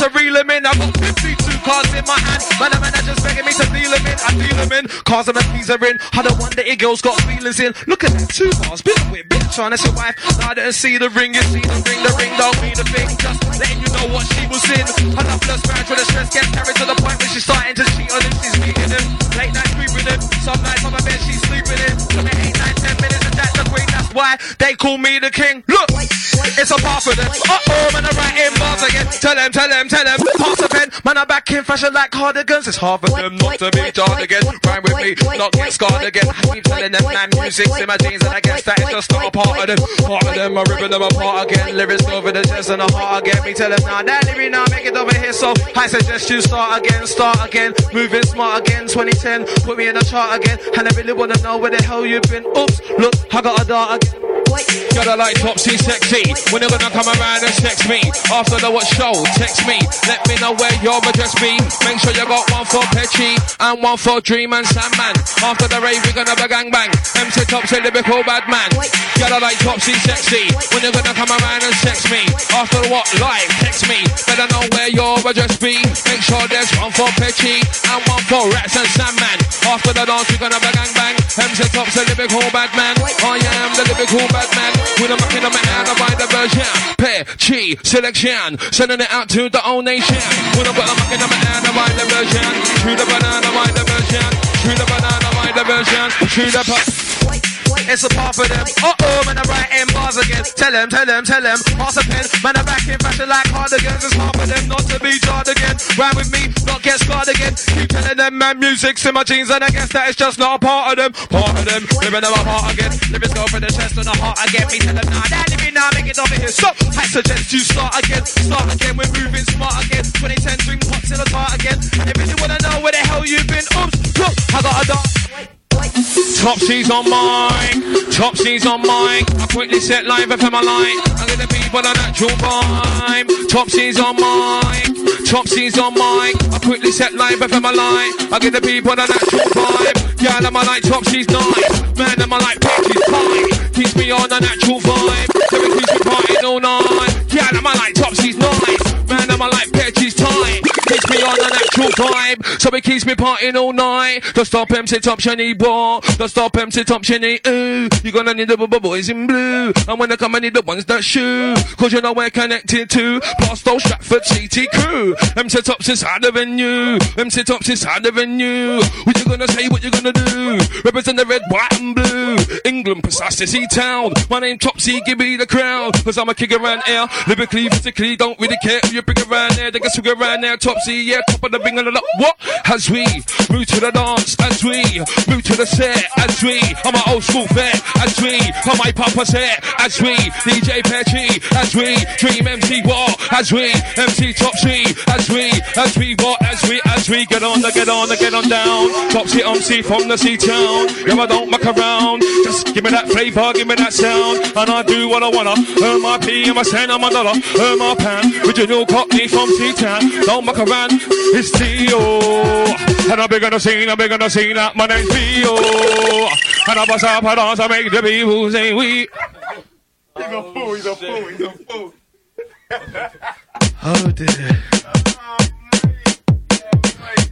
Speaker 4: To reel them in. I've got 52 cards in my hand. Man, the manager's begging me to deal them in. I deal them in. Cars and keys are in. I don't that your girls got feelings in. Look at that, two bars. Bit with. That's your wife. Now I didn't see the ring. You see the ring. The ring don't mean a thing. Just letting you know what she was in. I love marriage with the stress. Gets carried to the point where she's starting to cheat on him. She's meeting him. Late night creeping him. Some nights on my bed she's sleeping in. Took me eight, why they call me the king. Look, it's a bar for them. Uh oh, man, I'm writing bars again. Tell them, tell them, tell them. Pass the pen. Man, I'm back in fashion like cardigans. It's hard for them not to be jarred again. Rhyme with me, not get scarred again. I keep telling them, man, music's in my jeans, and I guess that it's just not a part of them. Part of them, I'm ripping them apart again. Lyrics over the chest and the heart again. Me tell them, nah, that lyric now, make it over here. So I suggest you start again, start again. Moving smart again, 2010. Put me in the chart again. And I really wanna know where the hell you've been. Oops, look, I got a dart again.
Speaker 2: Gotta like Topsee sexy. When you're gonna come around and text me. After the what show, text me. Let me know where your address be. Make sure you got one for Petchy and one for Dream and Sandman. After the rave, we gonna have a gang bang. MC Topsee, lyrical bad man. Gotta like Topsee sexy. When you're gonna come around and text me. After what live, text me. Better know where your address be. Make sure there's one for Petchy and one for Rats and Sandman. After the dance, we gonna have a gang bang. MC Topsee, lyrical bad man. I am the lyrical bad man. With a muck in the man, I buy the version. Petchy selection. Sending it out to the whole nation. When I got a muck in the man, I buy the version. True the banana, buy the version. True the banana, buy the version. True the pop.
Speaker 4: It's a part for them. Uh oh, man, I'm writing bars again. Tell them, tell them, tell them. Pass a pen. Man, I'm back in fashion like cardigans. It's hard for them not to be jarred again. Rhyme with me, not get scarred again. Keep telling them, man, music's in my jeans, and I guess that it's just not a part of them. Part of them, living them apart again. Lyrics go for the chest and the heart again. Me tell them, nah, that living now, make it over here. Stop. I suggest you start again. Start again, we're moving smart again. 2010, drink pots in the tart again. If you wanna know where the hell you've been, oops, look, I got a dog.
Speaker 2: Topsee's on mic, Topsee's on mic. I quickly set live FM a line. I give the people a natural vibe. Topsee's on mic, Topsee's on mic. I quickly set live FM a line. I give the people a natural vibe. Yeah, I'm like Topsee's nice. Man, I'm like Petty's pie. Keeps me on a natural vibe. So keeps me partying all night. Yeah, I'm like Topsee's nice. Man, I'm like Petty's tight. Keeps me on a natural vibe. So it keeps me partying all night. Don't stop MC Top Shiny Boy. Don't stop MC Top Shiny Ooh. You're gonna need the boys in blue. And when they come, I need the ones that shoe. Cause you know we're connected to Plasto Stratford City crew. MC Top's inside the venue. MC Top's inside the venue. What you gonna say? What you gonna do? Represent the red, white, and blue. England, precisely town. My name Topsee, give me the crown. Cause I'm a kick around here. Lyrically, physically, don't really care if you bring around there. They can swing around there. Topsee, yeah, top of the bing and the. What? As we move to the dance, as we move to the set, as we, I'm an old school vet, as we, on my papa set, as we, DJ Petchy, as we, Dream MC War, as we, MC Topsee, as we, as we, what, as we, as we, get on, get on, get on down. Top Topsee MC from the sea town. Yeah, I don't muck around. Just give me that flavor, give me that sound, and I do what I wanna. Earn my P and my cent and my dollar, earn my pound. Original cockney from sea town. Don't muck around, it's T.O. And I'm big on the scene, I'm big on the scene, my name's P.O. And I bust up, I dance, I make the people say we. He's a fool, he's a fool, he's a fool.
Speaker 4: oh dear.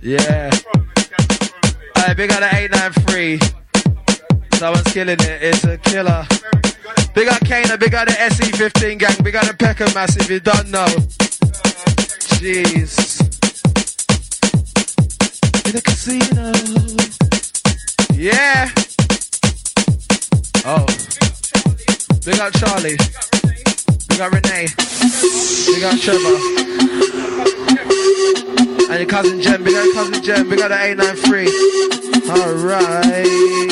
Speaker 4: Yeah. Alright, big up the 893. Someone's killing it. It's a killer. Big up Kana, big up the SE15 gang, big up the Peckham Massive, you don't know. Jeez. In the casino. Yeah. Oh. Big up Charlie. Big up Renee. Big up Trevor. And your cousin Jem, big up cousin Jem, big up the 893. Alright.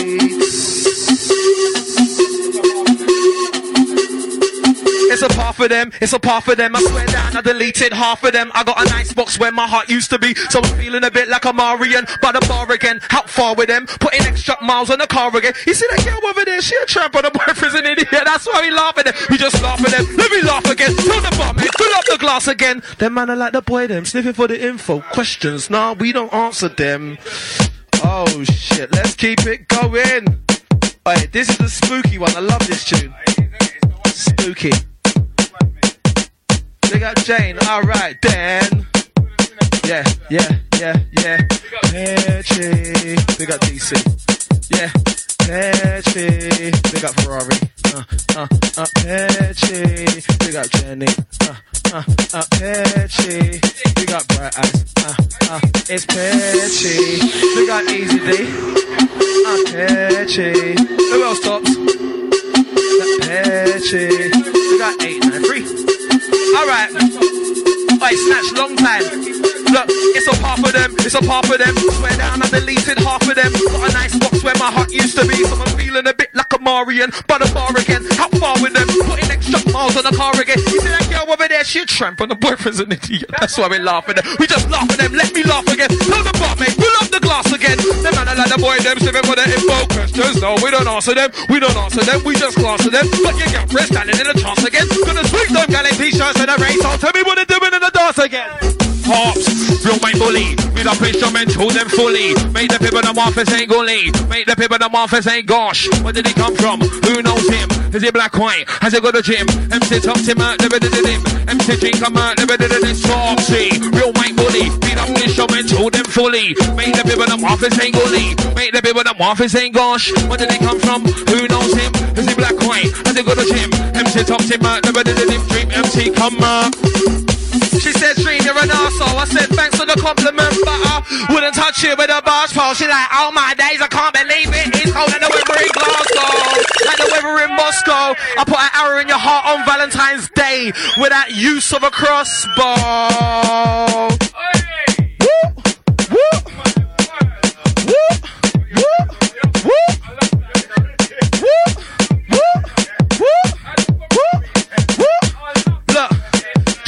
Speaker 4: It's a part for them, it's a part for them. I swear down, I deleted half of them. I got a nice box where my heart used to be. So I'm feeling a bit like a Marian. By the bar again, how far with them? Putting extra miles on the car again. You see that girl over there? She a tramp on the boyfriend's an idiot. That's why we laugh at them. We just laugh at them. Let me laugh again. Fill the bar, man. Fill up the glass again. Them man are like the boy, them sniffing for the info. Questions, nah, we don't answer them. Oh shit, let's keep it going. Alright, this is the spooky one. I love this tune. Spooky. Big up Jane. Alright, Dan. Yeah, yeah, yeah, yeah. Petchy. Big up DC. Yeah. Petchy. Big up Ferrari. Uh, uh, uh, Petchy. Big up Jenny. Uh, uh, uh, Petchy. Big up Bright Eyes. Uh, uh, it's Petchy. Big up Easy D. Uh, Petchy. Who else tops? We got 893. Alright. Alright, snatch long time. Look, it's a part of them, it's a part of them. Swear down, I deleted half of them. Got a nice box where my heart used to be. So I'm feeling a bit like a Marian. By the bar again, how far with them? Putting extra miles on the car again. You see that girl over there?
Speaker 2: she a tramp and the boyfriend's an idiot. That's why we laughing. We just laugh at them. Let me laugh again. Tell the what, mate. Pull up the glass again. The man are like the boy them slipping for the info questions. No, we don't answer them. We don't answer them. We just glance at them. But your girlfriend standing in a trance again. Gonna sweep them galley t-shirts in a race. So tell me what they're doing in the dance again. Hops, real mate bully. Read up instrumental them fully. Make the people the Marfus ain't gully. Make the people the Marfus ain't gosh. Where did he come from? Who knows him? Is he black white? Has he got a gym? MC tops him out, never did it him. MC drink come out, never did it him. Topsee, real mate bully. Read up instrumental them fully. Make the people the Marfus ain't gully. Make the people the Marfus ain't gosh. Where did he come from? Who knows him? Is he black white? Has he got a gym? MC tops him out, never did it him. Dream MC come out. An. I said, thanks for the compliment, but I wouldn't touch it with a barge pole. She like, oh my days, I can't believe it. It's cold like the weather in Glasgow, like the weather in Moscow. I put an arrow in your heart on Valentine's Day without use of a crossbow.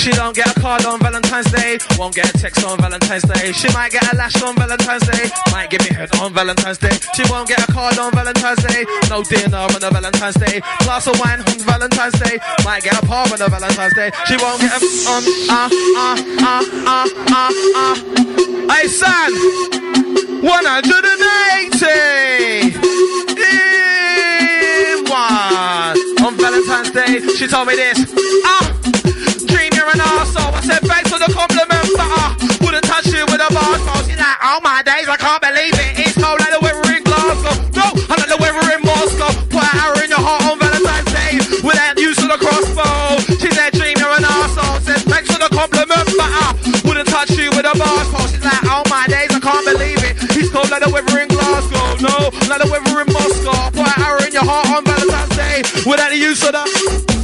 Speaker 2: She don't get a card on Valentine's Day, won't get a text on Valentine's Day. She might get a lash on Valentine's Day, might give me head on Valentine's Day. She won't get a card on Valentine's Day, no dinner on a Valentine's Day. Glass of wine on Valentine's Day, might get a par on a Valentine's Day. She won't get a um ah ah ah ah ah ah. Hey son, 180 in one on Valentine's Day. She told me this. Ah. An arsehole. I said, thanks for the compliment, but I wouldn't touch you with a bar phone. She's like, oh my days, I can't believe it. It's cold like the weather in Glasgow. No, I like the weather in Moscow. Put an arrow in your heart on Valentine's Day without use of the crossbow. She said, Dream, you're an arsehole. Said, thanks for the compliment, but I wouldn't touch you with a bar phone. She's like, oh my days, I can't believe it. It's cold like the weather in Glasgow. No, like the weather in Moscow. Put an arrow in your heart on Valentine's Day without the use of the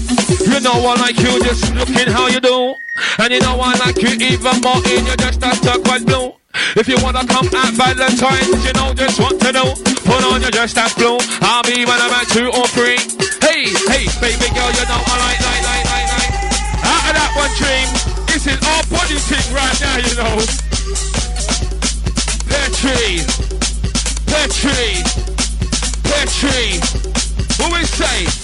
Speaker 2: you know I like you just looking how you do. And you know I like you even more in your just that turquoise blue. If you wanna come at Valentine's, you know just what to do. Put on your dress that blue. I'll be when I'm at two or three. Hey, hey, baby girl, you know I like, like, like, like, like. Out of that one dream, this is our body thing right now, you know. Petchy, Petchy, Petchy. What we say?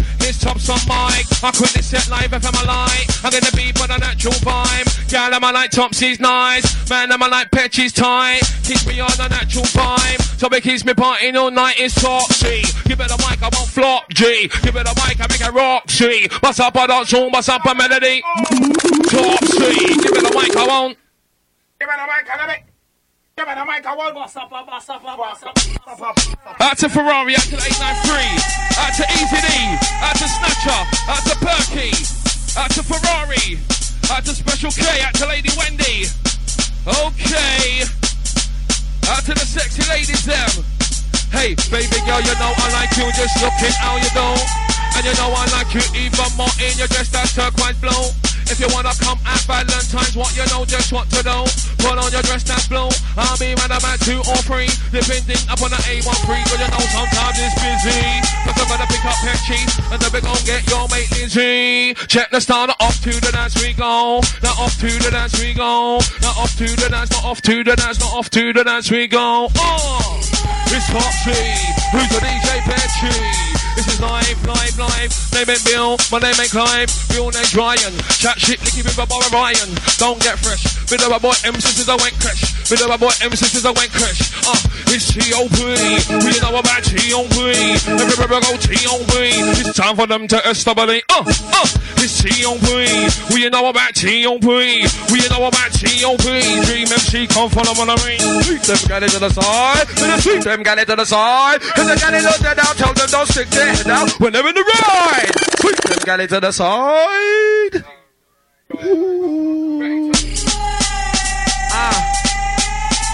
Speaker 2: His tops on mic. I couldn't set live if I'm a lie. I'm gonna be but a natural vibe. Gal, am I like Topsee's nice? Man, am I like Petchy's tight? Keeps me on a natural vibe. So it keeps me partying all night. It's Topsee. Give it a mic, I won't flop G. Give it a mic, I make it rock G. Bust up a dance hall, bust up a melody. Topsee. Give it a mic, I won't. Out to Ferrari, out to 893, out to Easy D, out to Snatcher, out to Perky, out to Ferrari, out to Special K, out to Lady Wendy. Okay, out to the sexy ladies them. Hey, baby girl, you know I like you, just looking how you do. And you know I like you even more in your dress that's turquoise blue. If you wanna come at Valentine's, what you know just what to do. Put on your dress that's blue. I'll be man about two or three, depending upon the A13. Cause you know sometimes it's busy. Cause I'm gonna pick up Petchy, and then we gon' get your mate Lizzie. Check the start, off to the dance we go. Now off to the dance we go. Now off to the dance, not off to the dance, not off to the dance we go. Oh, it's Topsee. Who's the DJ Petchy? This is live, live, live. Name ain't Bill, my name ain't Clive. Real name's Ryan. Chat shit, licky with a bar of Ryan. Don't get fresh. Bit of a boy M since I went crash. Bit of a boy M since I went crash. Uh, it's T.O.P. We know about T.O.P. Everybody go T.O.P. It's time for them to establish. Uh, uh, it's T.O.P. We know about T.O.P. We know about T.O.P. Dream MC come follow on the ring. Sweep them gal to the side. Sweep them gal to the side. Cause the gal look dead out. Tell them don't stick their out when they're in the ride. Sweep them gal to the side.
Speaker 4: Ah,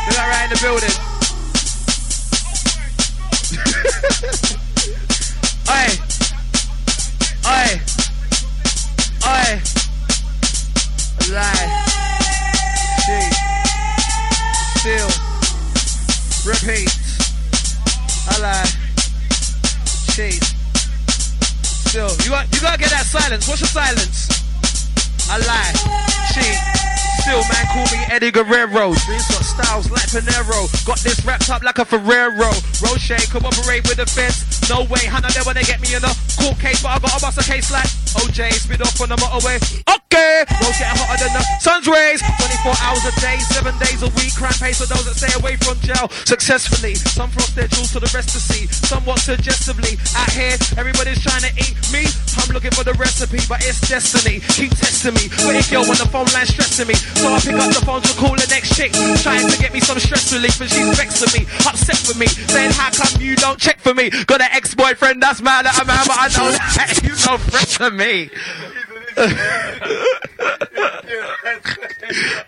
Speaker 4: is that right in the building? Oi, oi, oi, lie, steal, repeat, I lie, cheat, still. You got, you gotta get that silence. What's your silence? I lie, cheat. Still, man, call me Eddie Guerrero. Dreams got styles like Panero. Got this wrapped up like a Ferrero. Rocher, cooperate with the fence. No way, Hannah, they wanna get me in a court case, but I got a bust a case like OJ. Speed off on the motorway. Okay, roads getting hotter than the sun's rays. 24 hours a day, 7 days a week. Crime pays for those that stay away from jail successfully. Some floss their jewels to the rest to see. Somewhat suggestively. Out here, everybody's trying to eat me. I'm looking for the recipe, but it's destiny. Keep testing me. Wait, girl, when the phone line stressing me. So I pick up the phone to call the next chick. Trying to get me some stress relief, and she's vexed with me. Upset with me. Saying, how come you don't check for me? Got an ex-boyfriend that's mad at a man, but I know that <laughs> you no friend to me. <laughs>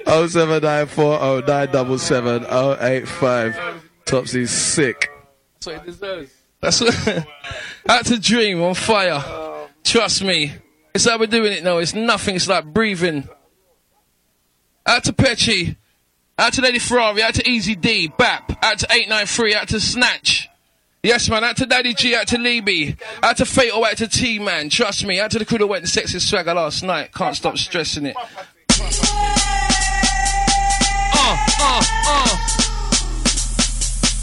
Speaker 2: Oh seven nine four oh nine double seven oh eight five. Topsee's sick. That's what he deserves. That's what. <laughs> Had to dream on fire. Trust me. It's how we're doing it now. It's nothing. It's like breathing. Out to Petchy. Out to Lady Ferrari. Out to Easy D. Bap. Out to 893. Out to Snatch. Yes, man. Out to Daddy G. Out to Libby. Out to Fatal. Out to T Man. Trust me. Out to the crew that went to Sexy Swagger last night. Can't stop stressing it. Uh, uh, uh.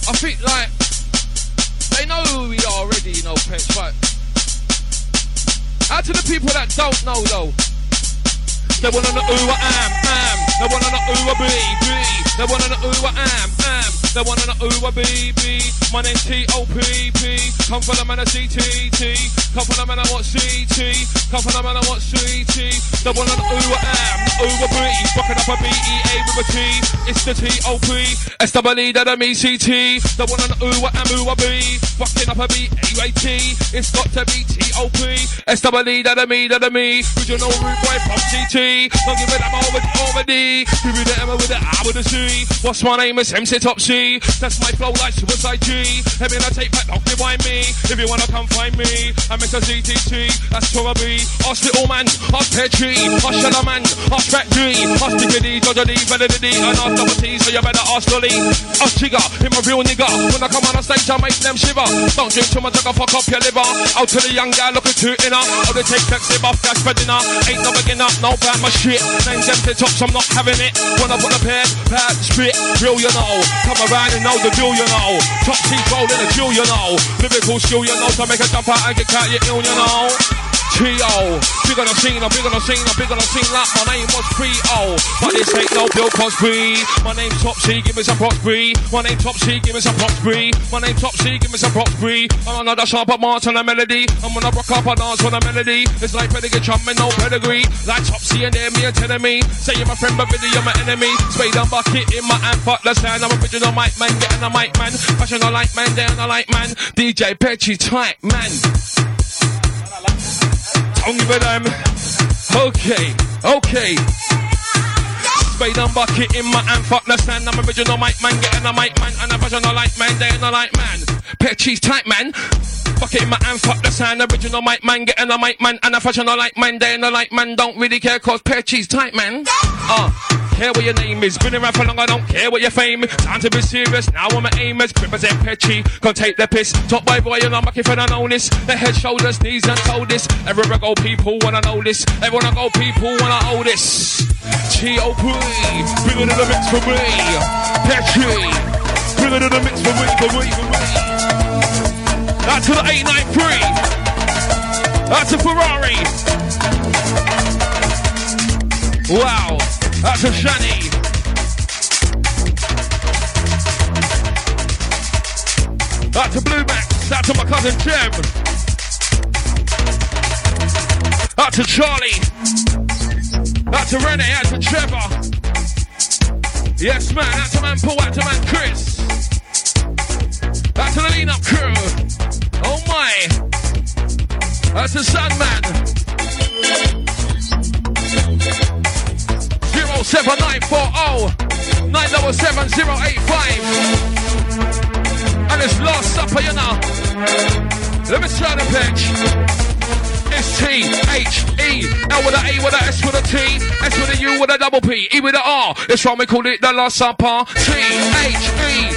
Speaker 2: I think like they know who we are already, you know, Petch, but out to the people that don't know though. They wanna know who I am, am. They wanna know who I be, be. They wanna know who I am, am. Wanna know who I be, be. My name's T-O-P-P. Come for the man of C-T-T. Come for the man of what C-T. Come for the man of what C-T. They wanna know who I am, not who I be. Fucking up a B-E-A with a T. It's the T-O-P. S-W-E that I'm E-C-T. They wanna know who I am, who I be. Fucking up a B-A-U-A-T. It's got to be T-O-P. That I'm E that I'm E. Original root boy from C-T. Don't give it up over, over D. Give me the M with the I with the C. What's my name? It's MC Top C. That's my flow like Suicide G. Heavy and I take back, don't rewind me. If you wanna come find me, I'm Mr. ZTT. That's I be. Ask Little Man, ask Petchy, ask Shadow Man, ask Fat G, ask Diggity, Dodger D, Validity, and ask Double T, so you better ask Lolly. Ask Jigger, him a real nigga. When I come on a stage, I make them shiver. Don't drink too much, I can fuck up your liver. Out to the young guy, looking too inner. Oh, they take flexi off, that's for dinner. Ain't no beginner, no bad my shit. Names empty tops, I'm not having it. When I put a pair, bad spit, real you know. Come around and know the deal, you know. Top teeth rolling a jewel, you know. Lyrical skill, you know. Make a jump out and get caught, you ill, you know. T.O. Big on the scene, I'm big on the scene, I'm big on the scene like my name was Pre-O. But this ain't no Bill Cosby. My name Top C, give me some props, Bree. My name Top C, give me some props, Bree. My name Top C, give me some Bree. I'm another sharper march on a melody. I'm gonna rock up and dance on a melody. It's like pedigree trumping, no pedigree. Like Top C and them, me and telling me. Say you're my friend, but really you're my enemy. Spade and bucket in my hand, fuck the sound. I'm original mic man, getting a mic man. Fashion I like man, down I like man. DJ Petchy type man. Give a damn. Okay, okay. Spade and bucket in my hand, fuck the stand. I'm original mic man, getting a mic man, and a professional like man, day and a light man. Petchy's type man. Bucket in my hand, fuck the sound. Original mic man, getting a mic man, and a professional like man, day and a light man. Don't really care, cause Petchy's type man. Uh, care what your name is. Been around for long, I don't care what your fame is. Time to be serious, now I'm an aim is. Represent Petchy, gonna take the piss. Top boy boy, and I'm looking for the knownness. The head, shoulders, knees, and toe this. Everywhere I go, people wanna know this. Everyone I go, people wanna owe this. T.O.P. Bring it the mix for me. Petchy. Bring it the mix for me, for me, for me. Out to the 893. Out to Ferrari. Wow. Out to Shani. Out to Blue Max. Out to my cousin Jem. Out to Charlie. Out to Renee. Out to Trevor. Yes, man. Out to man Paul. Out to man Chris. Out to the lean up crew. Oh my. That's the Sandman. 07940 977 085. And it's Last Supper, you know. Let me turn the pitch. It's T H E L with a A with a S with a T S with a U with a double P E with a R. It's why we call it the Last Supper. T H E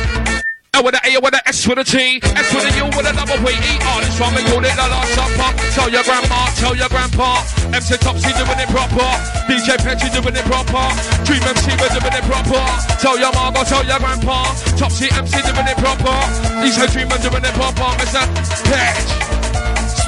Speaker 2: L with a A with a S with a T S with a U with a double P E R. That's why we call it the Last Supper. Tell your grandma, tell your grandpa. MC Topsee doing it proper. DJ Petchy doing it proper. Dream MC we're doing it proper. Tell your mama, tell your grandpa. Topsee MC doing it proper. DJ Dreamer doing it proper. Mr. Petch.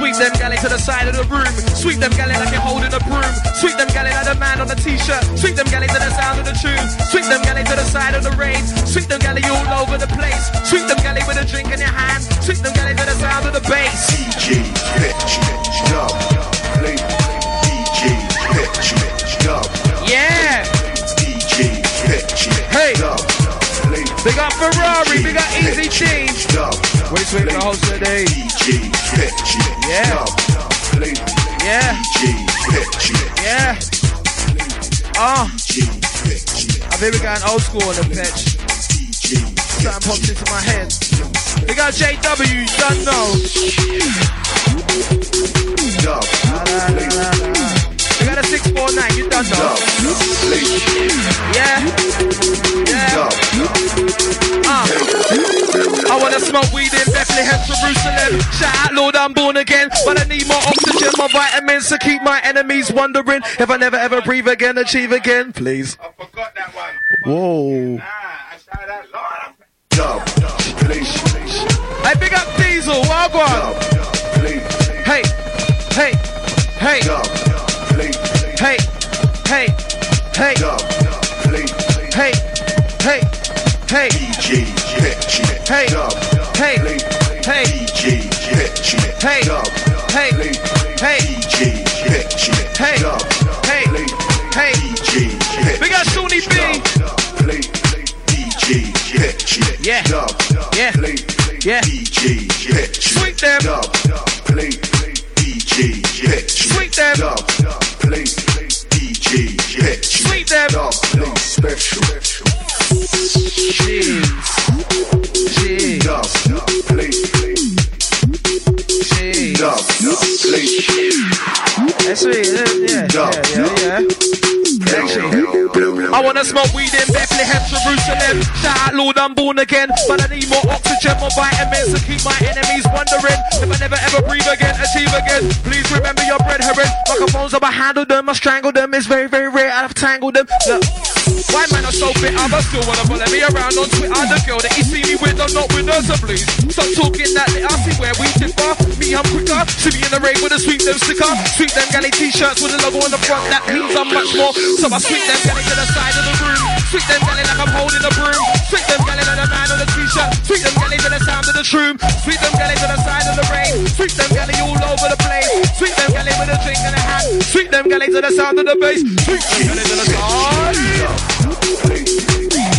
Speaker 4: Sweep them galley to the side of the room. Sweep them galley like you're holding a broom. Sweep them galley like the man on the t-shirt. Sweep them galley to the sound of the tune. Sweep them galley to the side of the rain. Sweep them galley all over the place. Sweep them galley with a drink in your hand. Sweep them galley to the sound of the bass.
Speaker 6: DJ Pitch, dub, play, DJ Pitch, dub,
Speaker 4: Yeah.
Speaker 6: DJ Pitch,
Speaker 4: Hey.
Speaker 6: dub,
Speaker 4: Big up Ferrari, big up Easy
Speaker 6: dub,
Speaker 4: Wait, sweep the today.
Speaker 6: DJ Pitch,
Speaker 4: Yeah. Yeah, yeah. Oh, I think we're going old school on the pitch. Something popped into my head. Big up JW, you don't know.
Speaker 6: dub, play,
Speaker 4: We got a 649, you don't know.
Speaker 6: dub, play,
Speaker 4: Yeah, yeah. Uh. I wanna smoke weed in Bethlehem, Jerusalem. Shout out, Lord, I'm born again. But I need more oxygen, more vitamins to keep my enemies wondering if I never ever breathe again, achieve again. Please.
Speaker 7: I forgot that one.
Speaker 4: Whoa.
Speaker 7: Nah, I shouted that Lord.
Speaker 6: dub, play,
Speaker 4: Hey, big up Diesel, well on.
Speaker 6: dub, play,
Speaker 4: Hey, hey, hey,
Speaker 6: dub, play,
Speaker 4: hey, hey, hey,
Speaker 6: play,
Speaker 4: hey, hey, hey,
Speaker 6: DJ Pitch,
Speaker 4: Hey. hey,
Speaker 6: play,
Speaker 4: hey,
Speaker 6: DJ Pitch,
Speaker 4: Hey. hey, hey,
Speaker 6: DJ Pitch,
Speaker 4: Hey. hey,
Speaker 6: play,
Speaker 4: hey.
Speaker 6: DJ Pitch,
Speaker 4: Big up Shawnee B.
Speaker 6: dub, play, DJ Pitch,
Speaker 4: Yeah. Yeah. Yeah.
Speaker 6: DJ Pitch,
Speaker 4: Sweep them.
Speaker 6: dub, play, DJ Pitch,
Speaker 4: Sweep them.
Speaker 6: Play, DJ Pitch,
Speaker 4: Sweep them.
Speaker 6: dub, play special,
Speaker 4: Jeez. Jeez.
Speaker 6: dub, play,
Speaker 4: Jeez.
Speaker 6: dub, play,
Speaker 4: That's sweet. Yeah, yeah, yeah, yeah. I wanna smoke weed in Bethlehem, Jerusalem. Shout out, Lord, I'm born again. But I need more oxygen, more vitamins to keep my enemies wondering if I never ever breathe again, achieve again. Please remember your bread heron. Microphones up, I handle them, I strangle them. It's very, very rare, I've tangled them. Look. Why man are so bitter, but still wanna follow me around on Twitter? The girl that you see me with, I'm not with her, so please stop talking that lit. I see where we differ. Me, I'm quicker. See me in the rain with a sweep them sticker. Sweep them galley t-shirts with a logo on the front. That means I'm much more. So I sweep them galley to the side of the room. Sweep them galley like I'm holding a broom. Sweep them galley like the man on the t-shirt. Sweep them galley to the sound of the shroom. Sweep them galley to the side of the rain. Sweep them galley all over the place. Sweep them galley with a drink in a hand. Sweep them galley to the sound of the bass. Sweep them galley to the sound.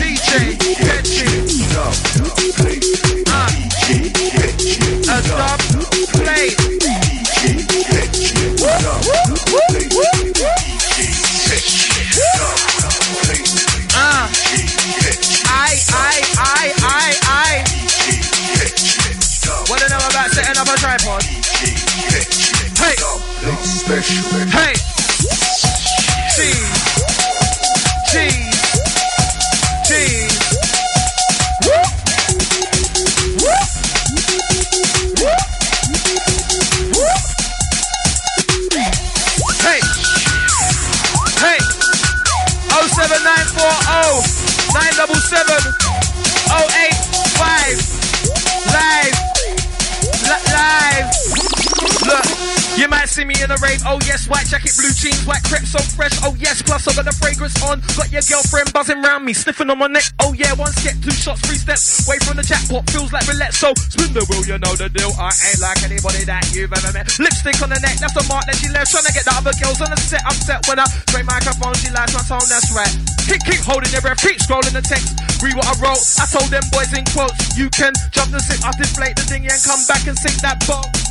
Speaker 4: DJ Petchy. Ah, girlfriend buzzing round me, sniffing on my neck. Oh yeah, one step, two shots, three steps away from the jackpot. Feels like roulette. So spin the wheel, you know the deal. I ain't like anybody that you've ever met. Lipstick on the neck, that's the mark that she left. Trying to get the other girls on the set. Upset when I spray microphone, she likes my tone. That's right. Keep, keep holding your breath, keep scrolling the text. Read what I wrote. I told them boys in quotes, you can jump the zip, I deflate the thing and come back and sink that boat.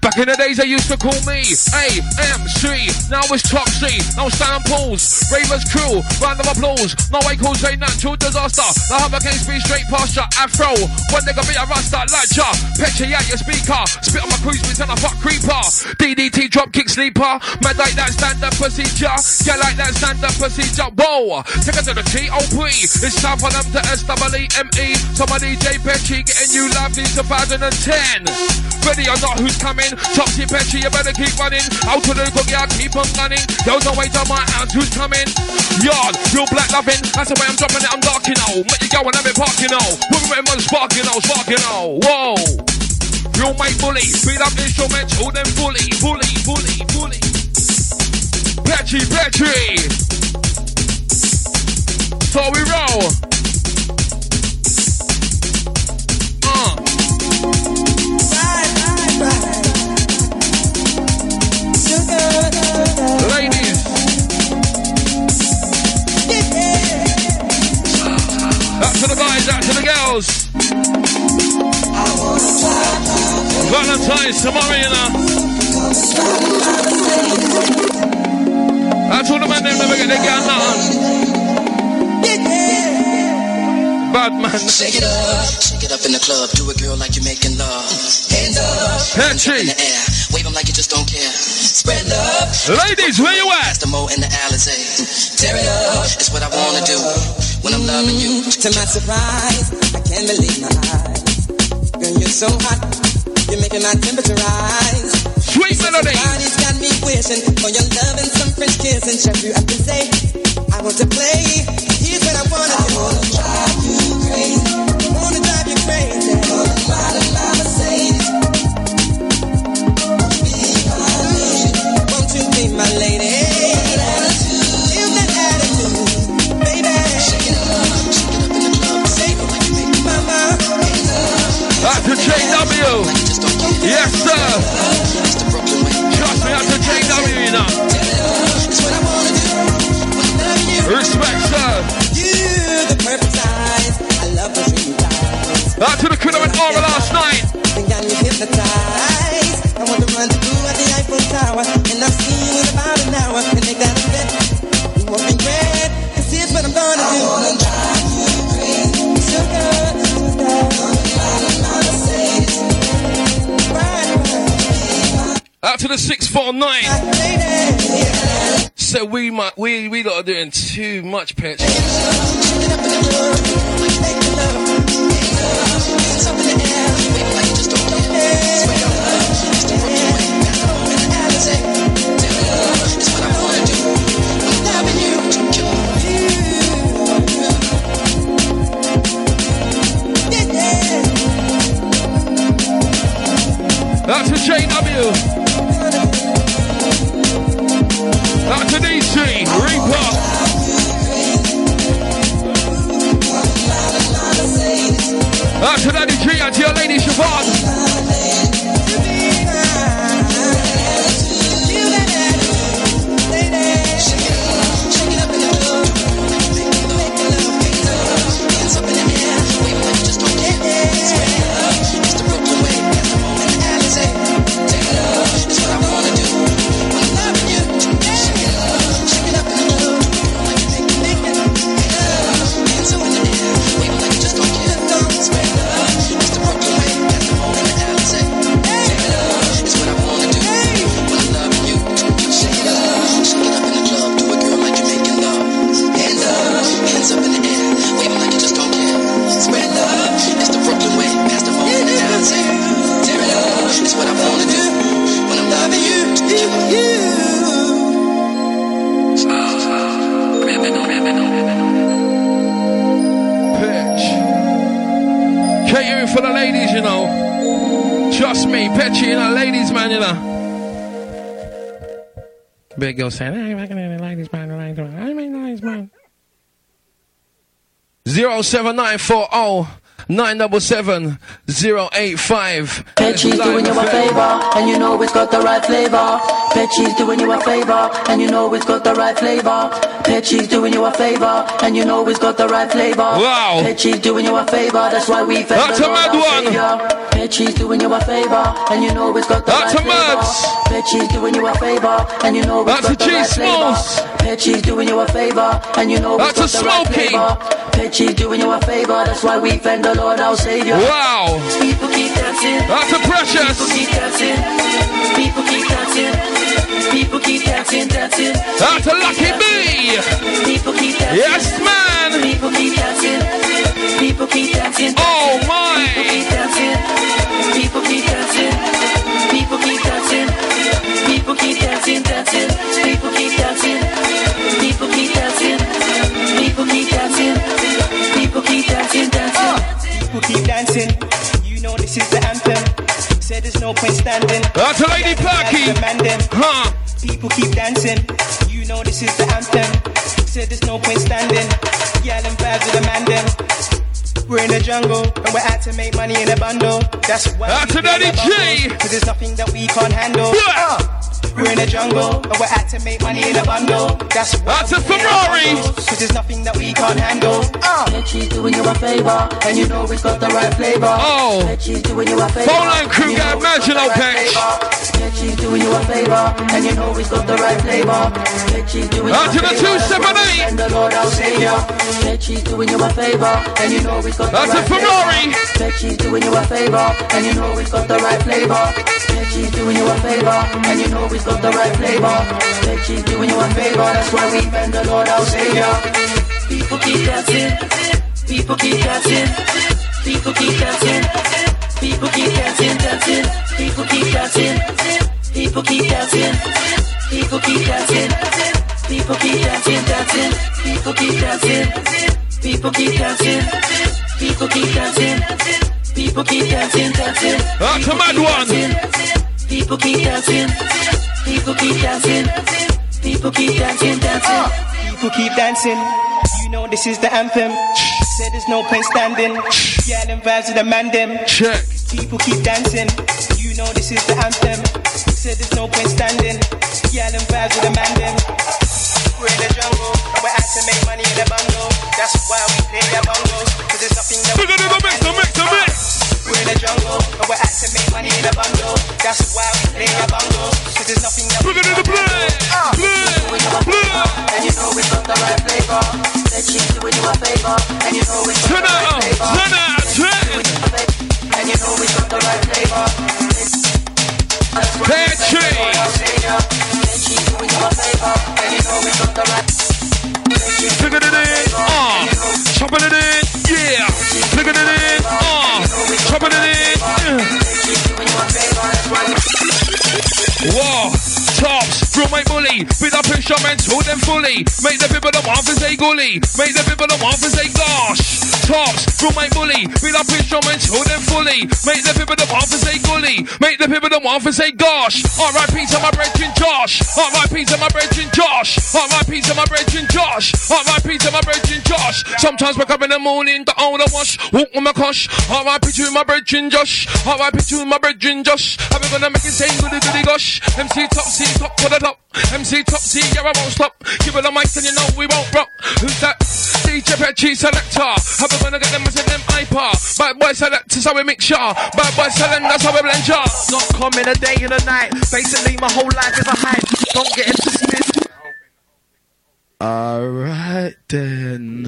Speaker 2: Back in the days they used to call me AMC. Now it's C. Now stand pools. Ravers crew. Round of applause. No way calls a natural disaster. The hurricane speed straight past ya. Afro. One nigga be a rasta ya. Petcha out your speaker. Spit on my cruise and I fuck creeper. DDT drop kick sleeper. Mad like that standard procedure. Yeah, like that standard procedure. Whoa. Take it to the T.O.P. It's time for them to my DJ Petchy getting you live in 2010. Ready or not, who's coming? Topsee Petchy, you better keep running. Out to the cook, yeah, keep on gunning. Yo, no wait on my hands, who's coming? Yard, real black loving. That's the way I'm dropping it, I'm darking now. Make you go and have it parking. Put me on sparking now, sparking now. Whoa. Real mate bully, beat up instrumental, them bully, bully, bully, bully. Petchy, Petchy. So we roll. Uh. Ladies. Out to Out to the man, them never get their girl nothing. Bad man.
Speaker 8: Shake it up, shake it up in the club. Do it, girl, like you're making love. Hands up, hands up in the air. Wave 'em like you just don't care. Spread love.
Speaker 2: Ladies, where you at?
Speaker 8: Pass the mo in the Alizé. Tear it up, it's what I wanna do when I'm loving you.
Speaker 3: To my surprise, I can't believe my eyes. Girl, you're so hot, you're making my temperature rise.
Speaker 2: Sweet melody.
Speaker 3: Body's got me wishing for your love and some French kissing. Chef you up and say, I want to play. Here's what I wanna do. I wanna drive you crazy.
Speaker 2: We might, we, we lot are doing too much pitch. 07940 977 085.
Speaker 9: Petchy's doing you a favor, and you know it's got the right flavor. Petchy's doing you a favor, and you know it's got the right flavor. Petchy's doing you a favor, and you know it's got the right flavor.
Speaker 2: Wow.
Speaker 9: Petchy's doing you a favor, that's why we fed
Speaker 2: That's a mad one.
Speaker 9: Savior. Doing you a favor, and you know it's got the
Speaker 2: That's
Speaker 9: right
Speaker 2: a
Speaker 9: flavor. Petchy's doing you a favor, and you know it's
Speaker 2: That's a
Speaker 9: got the right flavor. Petchy's doing you a favor, and you know it's
Speaker 2: That's
Speaker 9: got
Speaker 2: a
Speaker 9: the right
Speaker 2: Smokey.
Speaker 9: Flavor. Petchy's doing you a favor, that's why we fend the Lord our Savior.
Speaker 2: Wow.
Speaker 9: People keep dancing.
Speaker 2: That's a
Speaker 9: People
Speaker 2: precious.
Speaker 9: keep dancing.
Speaker 10: No point standing.
Speaker 2: That's a Lady Perky.
Speaker 10: The.
Speaker 2: Huh.
Speaker 10: People keep dancing. You know this is the anthem. Said there's no point standing. Yell and vibes man them. We're in the jungle and we're out to make money in a bundle. That's why
Speaker 2: That's a Daddy G.
Speaker 10: Cause there's nothing that we can't handle.
Speaker 2: Yeah.
Speaker 10: We're in the jungle and we're out to make money in a bundle. That's
Speaker 2: That's a
Speaker 10: we play the
Speaker 2: Ferrari.
Speaker 10: Cause there's nothing that we can't handle. Uh.
Speaker 9: Petchy's doing you a favor, and you know it's got the right flavor.
Speaker 2: Oh.
Speaker 9: Petchy's doing you a favor.
Speaker 2: Phone line crew,
Speaker 9: and you got
Speaker 2: Imagine,
Speaker 9: the
Speaker 2: Petch.
Speaker 9: flavor. Petchy's doing you a favor, and you know it's got the right flavor. Petchy's doing
Speaker 2: Out
Speaker 9: you a favor. that's why
Speaker 2: 278.
Speaker 9: we send the Lord our Savior. Petchy's doing you a favor, and you know it's got the
Speaker 2: That's a
Speaker 9: right
Speaker 2: Ferrari.
Speaker 9: flavor. Petchy's doing you a favor, and you know it's got the right flavor. Petchy's doing you a favor, and you know it's got the right flavor. Petchy's doing you a favor, that's why we send the Lord our Savior. People keep dancing. People keep dancing. People keep dancing. People keep dancing, dancing. People keep dancing. People keep dancing. People keep dancing. People keep dancing, dancing. People keep dancing. People keep dancing. People keep dancing. People keep dancing, dancing.
Speaker 2: That's a mad one.
Speaker 9: People keep dancing. People keep dancing. People keep dancing, dancing.
Speaker 10: People keep dancing. You know this is the anthem. Said there's no point standing. Yell and vibes with the man them.
Speaker 2: Check.
Speaker 10: People keep dancing. You know this is the anthem. Said there's no point standing. Yell and vibes with the man them. We're in the jungle. We're out to make money in the bundle. That's why we play the bongos. Cause there's nothing that we
Speaker 2: Bigger than the mix, the mix, the mix.
Speaker 10: We're in the jungle. And we're out to make money in the bundle. That's why we play the bongos. Cause there's nothing that we
Speaker 2: Bigger than the play. Play. Play.
Speaker 9: And you know it's got the right flavor. That she's doing you a favor. And you know it's got the right flavor.
Speaker 2: Turn up. Turn it.
Speaker 9: And you know it's got the right flavor.
Speaker 2: Petchy.
Speaker 9: She's doing you a favor. And you know it's got the right
Speaker 2: Bigger than it. Ah. Chopping it in. Yeah. Than it. Ah. Chopping it in. Whoa. Tops, real mate bully, with up instruments, hold them fully. Make the people that want to say gully, make the people that want to say gosh. Tops, real mate bully, with up instruments, hold them fully. Make the people that want to say gully, make the people that want to say gosh. R.I.P. to my brethren Josh, R.I.P. to my brethren Josh, R.I.P. to my brethren Josh, R.I.P. to my brethren Josh. Sometimes wake up in the morning, the older wash, walk with my cosh. R.I.P. to my brethren Josh, R.I.P. to my brethren Josh. I'm gonna make it say goody goody gosh. MC top C top to the top. MC top C, yeah, I won't stop. Give it a mic and you know we won't rock. Who's that? DJ Petchy selector. How we gonna get them and send them hyper? Bad boy selectors, how we mix ya. Bad boy selling, that's how we blend ya.
Speaker 4: Not come in a day and a night. Basically, my whole life is a hype. Don't get it twisted.
Speaker 2: Alright then.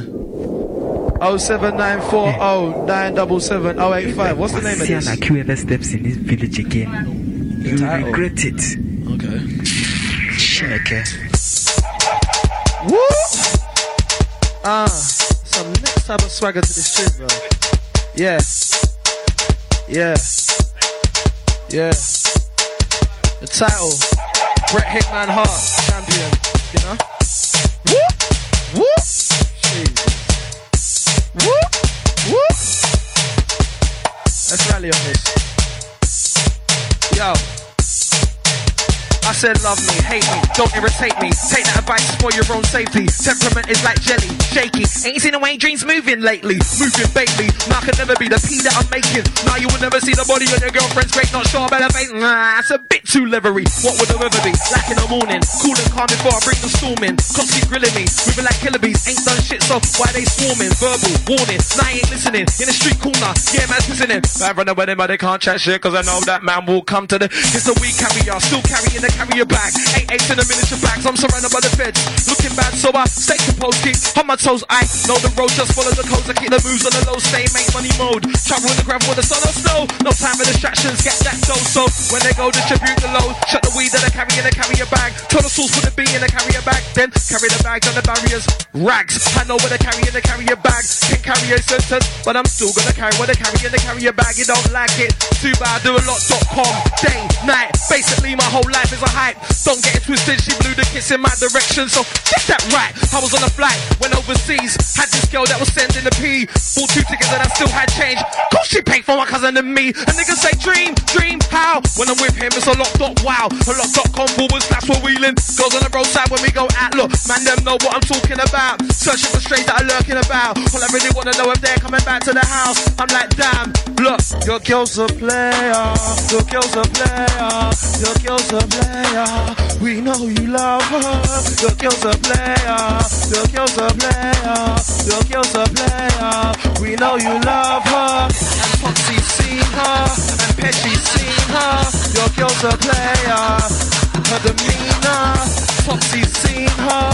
Speaker 2: 07940 What's the name of this?
Speaker 11: Like whoever steps in this village again, you regret it.
Speaker 2: Okay.
Speaker 11: Check. It.
Speaker 2: Woo! Ah, some next type of swagger to this shit, bro. Yeah. Yeah. Yeah. The title, Brett Hitman Hart, champion. You know? Woo! Woo! Jesus. Woo! Woo! Let's rally on this. Yo. I
Speaker 4: said love me, hate me, don't irritate me. Take that advice for your own safety. Temperament is like jelly, shaky. Ain't seen the way dreams moving lately. Moving baby, Now I can never be the P that I'm making. Now you will never see the body on your girlfriend's great. Not sure about the face. Nah, it's a bit too leathery. What would the weather be? Like in the morning. Cool and calm before I bring the storm in. Cops keep grilling me. Moving like killer bees. Ain't done shit, so why they swarming? Verbal warning. Now I ain't listening. In the street corner. Yeah, man's listening. I run away, but they can't chat shit. Cause I know that man will come to the. It's a weak carrier. Still carrying the carrier bag. Eight in a miniature bags. I'm surrounded by the feds. Looking bad, so I stay composed. Keep on my toes. I know the road. Just follow the codes. I keep the moves on the low. Stay make money mode. Travel in the gravel with the sun or snow. No time for distractions. Get that dough. So when they go distribute the load, shut the weed that I carry in a carrier bag. Tell the sauce with the B in a carrier bag. Then carry the bags and the barriers. Rags. I know what I carry in the carrier bag. Can't carry a sentence, but I'm still gonna carry what I carry in the carrier bag. You don't like it? Too bad. Do a lot.com. Day, night. Basically, my whole life is a hype. Don't get it twisted. She blew the kiss in my direction. So get that right. I was on a flight, went overseas. Had this girl that was sending the P. Bought two tickets and I still had change. Cause she paid for my cousin and me. And niggas say dream, dream, how? When I'm with him, it's a lot dot wow. A lot dot com forward slash we're wheeling. Girls on the roadside when we go out. Look, man, them know what I'm talking about. Searching for strays that are lurking about. All I really wanna know if they're coming back to the house. I'm like, damn, look, your girl's a player. Your girl's a player. Your girl's a player. We know you love her. Your girl's a player. Your girl's a player. Your girl's a player. We know you love her. And Foxy's seen her. And Pesci's seen her. Your girl's a player. Her demeanor. Foxy's seen her.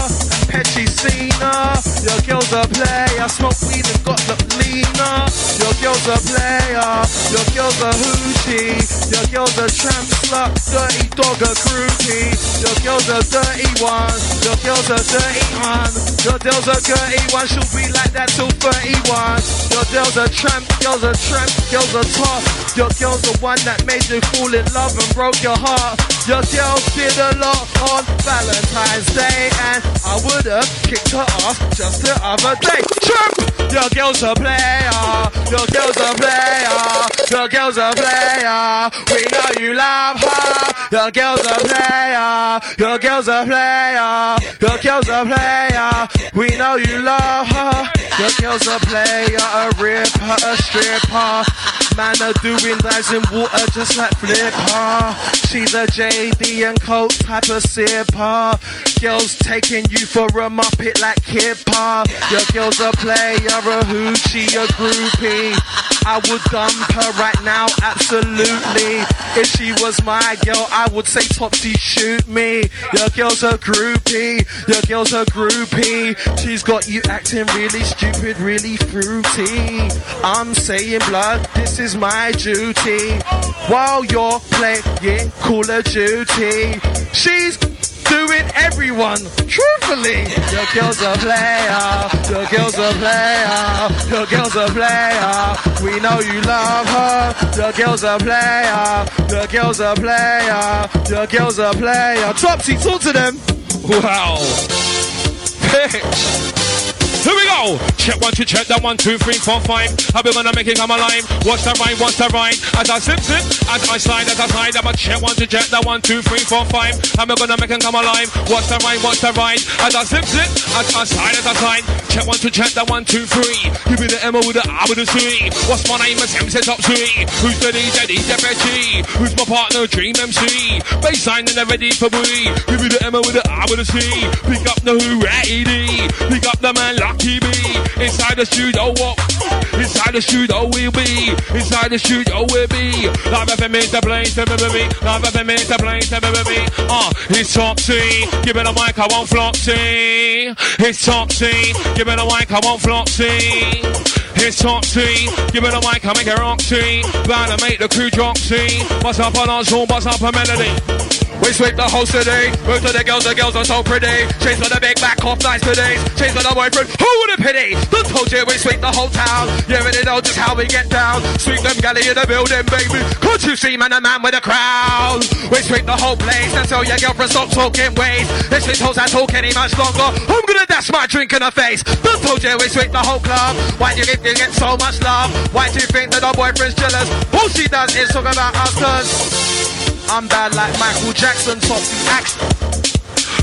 Speaker 4: And Pesci's seen her. Your girl's a player. Smoke weed and got the leaner. Your girl's a player. Your girl's a hoochie. Your girl's a tramp slut. Dirty dog a groupie. Your girl's a dirty one. Your girl's a dirty one. Your girl's a dirty one. She'll be like that till 31. Your girl's a tramp. Girl's a tramp. Girl's a top. Your girl's the one that made you fall in love and broke your heart. Your girl did a lot on Valentine's Day, and I would have kicked her off just the other day. Tramp! Your girl's a player. Your girl's a player. Your girl's a player. We know you love her. Your girl's a player. Your girl's a player. Your girl's a player. We know you love her. Your girl's a player, a ripper, a stripper. Man are doing dives in water just like flip. Flipper. She's a JD and Coke type of sipper. Girls taking you for a muppet like hip hop. Your girl's a player, a hoochie, a groupie. I would dump her right now, absolutely. If she was my girl, I would say Topsee shoot me. Your girl's a groupie, your girl's a groupie. She's got you acting really stupid, really fruity. I'm saying blood, this is my duty. While you're playing Call of Duty, she's doing everyone truthfully. Your girl's a player, your girl's a player, your girl's a player. We know you love her. Your girl's a player, your girl's a player, your girl's a player. Topsee, talk to them.
Speaker 2: Wow. Bitch. Here we go. Check one, two, check that one, two, three, four, five. How we gonna make it come alive? What's the right? What's the right? As I zip, zip, as I slide, as I slide, I'ma check one, two, check that one, two, three, four, five. We gonna make it come alive? What's the right? What's the right? As I zip, zip, as I slide, as I slide. Check one, two, check that one, two, three. Give me the M with the R with the C. What's my name? It's MC Top C. Who's the DJ? DJ Betty. Who's my partner? Dream MC. Baseline and they're ready for me. Give me the M with the R with the C. Pick up the who ready. Pick up the man Lucky B. Inside the studio, what? Inside the studio we'll be. Inside the studio we'll be. Live FM is the place to be. Live FM is the place to be. Uh, it's Topsee. Give me the mic, I won't flopsy. It's Topsee. Give me the mic, I won't flopsy. It's Topsee. Give me the mic, I make it rock roxy. Bound to make the crew drop dropsy. What's up on our song? What's up a melody? We sweep the house today. Move to the girls, the girls are so pretty. Chase for the big back off nice today. Chase for the boyfriend. Who would have pity? Done told you we sweep the whole town. You already know just how we get down. Sweep them galley in the building, baby. Couldn't you see, man, a man with a crowd? We sweep the whole place. And tell your girlfriend stop talking ways. This is hoes that talk any much longer. I'm gonna dash my drink in her face. Done told you we sweep the whole club. Why you think you get so much love? Why do you think that our boyfriend's jealous? All she does is talk about us, cause
Speaker 4: I'm bad like Michael Jackson, Topsee action.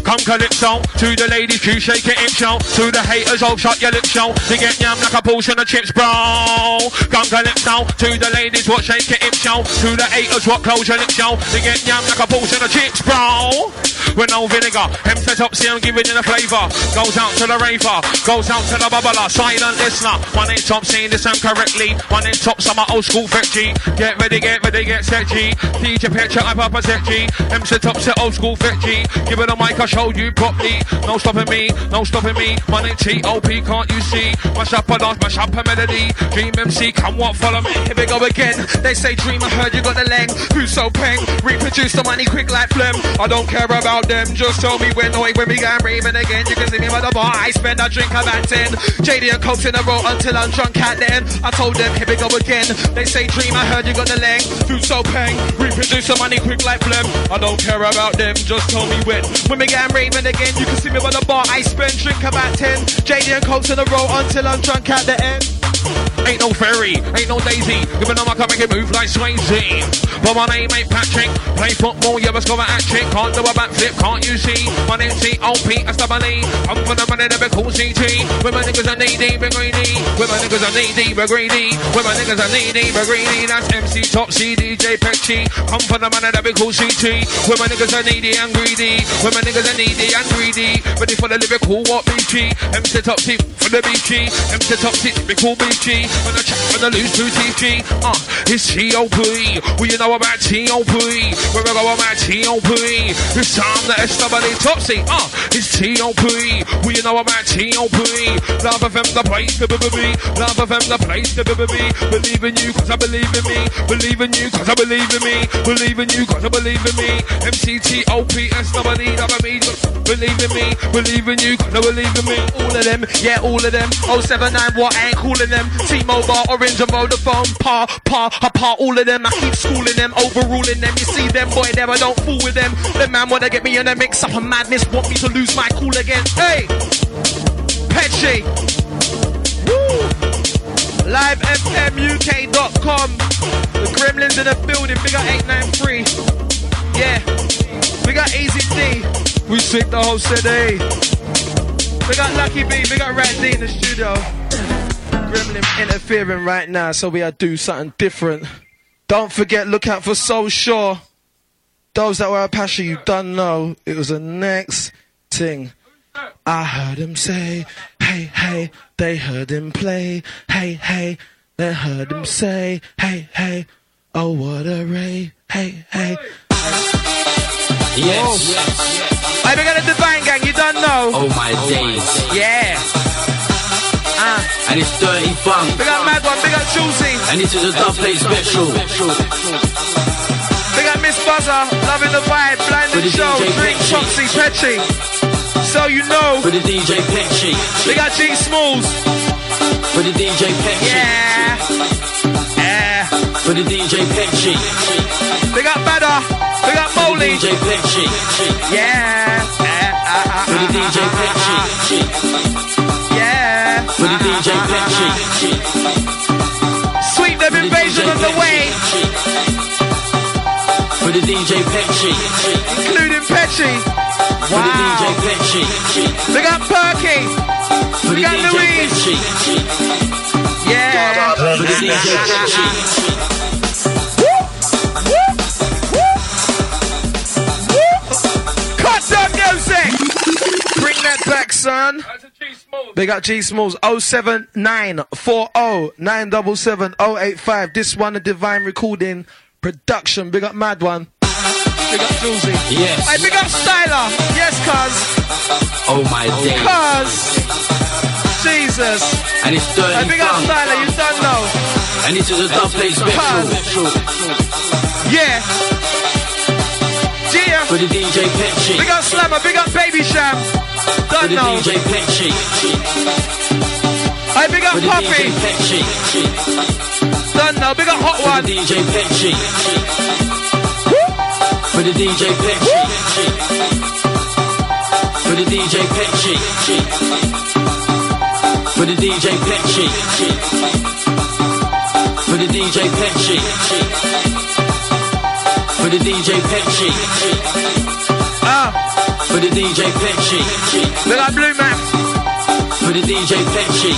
Speaker 2: Come calypso to the ladies, you shake it in show. To the haters, oh shut your lips show. To get yam like a portion of chips, bro. Come calypso to the ladies, what shake it in show. To the haters, what close your lips show. To get yam like a portion of chips, bro. With no vinegar, him set up, see I'm giving you the flavour. Goes out to the raver, goes out to the bubbler, silent listener. One ain't top, seeing this I'm correctly. One ain't top, some old school G. Get ready, get ready, get set G. DJ picture, I pop a set G. Him set up, set old school G. Give it a mic, I show you properly. No stopping me, no stopping me. One ain't T.O.P. Can't you see? Mash up a dance, mash up a melody. Dream MC, come what, follow me.
Speaker 4: Here we go again. They say dream, I heard you got the leg. Who's so peng? Reproduce the money quick like phlegm. I don't care about them. Just tell me when, oi, when we going raving again. You can see me by the bar. I spend, I drink about 10. JD and Cokes in a row until I'm drunk at then. I told them, here we go again. They say dream, I heard you got the leg. Who's so peng? Reproduce the money quick like phlegm. I don't care about them. Just tell me when. When we going raving again, you can see me by the bar. I spend, drink about 10. JD and Cokes in a row until I'm drunk at the end.
Speaker 2: Ain't no fairy, ain't no daisy. Even though I can make it move like Swayze. But my name ain't Patrick. Play football, you must go at trick. Can't do a backflip, can't you see? My name's C.O.P. That's the money. I'm gonna run it a bit cool CT. With my niggas are needy, but greedy. With my niggas are needy, but greedy. With my niggas are needy, but greedy. That's MC Top C, DJ Petchy. I'm for the man that be cool CT. With my niggas are needy and greedy. With my niggas are needy and greedy. Ready for the lyrical, what BG? MC Top C for the BG. MC Top C, be cool BG. When I check when I lose to TG. Uh, it's T.O.P. Well, you know about T.O.P. Where we go about T.O.P. It's time that it's somebody Topsee. Uh, it's T.O.P. Well, you know about T.O.P. Love of them, the place to be. Love of them, the place to be. Believe in you, cause I believe in me. Believe in you, cause I believe in me. Believe in you, cause I believe in me. M-C-T-O-P, and somebody love me. Believe in me. Believe in you, cause I believe in me.
Speaker 4: All of them, yeah, all of them. 079, what I ain't calling them. T-Mobile, Orange and Vodafone. Pa, pa, ha, pa, all of them. I keep schooling them, overruling them. You see them, boy, I don't fool with them. The man wanna get me in a mix up of madness, want me to lose my cool again. Hey! Petchy! Woo! LiveFMUK.com. The Gremlins in the building, big up 893. Yeah. We got Easy. We sick the whole city. We got Lucky B, we got Rat D in the studio. Gremlin interfering right now, so we gotta do something different. Don't forget, look out for Soul Sure. Those that were a passion, you don't know. It was the next thing. I heard him say, hey, hey, they heard him play, hey, hey, they heard him say, hey, hey, oh, what a ray, hey, hey.
Speaker 12: Yes.
Speaker 4: Hey, we got a Divine Gang, you don't know.
Speaker 12: Oh my days.
Speaker 4: Yeah. Uh,
Speaker 12: And it's dirty funk.
Speaker 4: big up Mad One, big up Juicy.
Speaker 12: And this is a dubplate special.
Speaker 4: Big up Miss Buzzer, loving the vibe, blinding
Speaker 12: the
Speaker 4: show, drink. Chopsy, Petchy. So you know,
Speaker 12: For the DJ Petchy.
Speaker 4: big up G Smalls.
Speaker 12: For the DJ Petchy.
Speaker 4: Yeah. Yeah.
Speaker 12: For the DJ Petchy.
Speaker 4: Big up Badder, big up Molly.
Speaker 12: DJ Petchy.
Speaker 4: Yeah. Yeah. Ah, ah,
Speaker 12: For the DJ
Speaker 4: ah, ah,
Speaker 12: Petchy.
Speaker 4: Ah. Yeah.
Speaker 12: For the DJ Petchy.
Speaker 4: Sweep them invasion on the way,
Speaker 12: For the DJ Petchy.
Speaker 4: including Petchy.
Speaker 12: For the DJ
Speaker 4: Wow.
Speaker 12: Petchy.
Speaker 4: Big up Perky.
Speaker 12: For the
Speaker 4: We got
Speaker 12: DJ
Speaker 4: Louise. Yeah.
Speaker 12: For the DJ <laughs> Petchy.
Speaker 4: Cut the music. Bring that back, son. Big up G Smalls 07940 977 085. This one a divine recording production. Big up Mad One. Big up Julesy.
Speaker 12: Yes.
Speaker 4: Hey, big up Styler. Yes, cuz.
Speaker 12: Oh my days.
Speaker 4: Cuz. Jesus.
Speaker 12: And it's dirty
Speaker 4: Hey, big up. Styler. You don't know.
Speaker 12: And this is a dubplate special.
Speaker 4: Yeah. Yeah.
Speaker 12: For the DJ Petchy.
Speaker 4: Big up Slammer. Big up Baby Sham. Don't
Speaker 12: the. DJ Petchy.
Speaker 4: Hey, big up Puffy.
Speaker 12: Petchy.
Speaker 4: Don't. Big up Hot One.
Speaker 12: DJ Petchy. For the DJ Petchy. For the DJ Petchy. For the DJ Petchy. For the DJ Petchy. For the DJ Petchy.
Speaker 4: Ah.
Speaker 12: For the DJ Petchy.
Speaker 4: Look at Blue Man.
Speaker 12: For the DJ Petchy.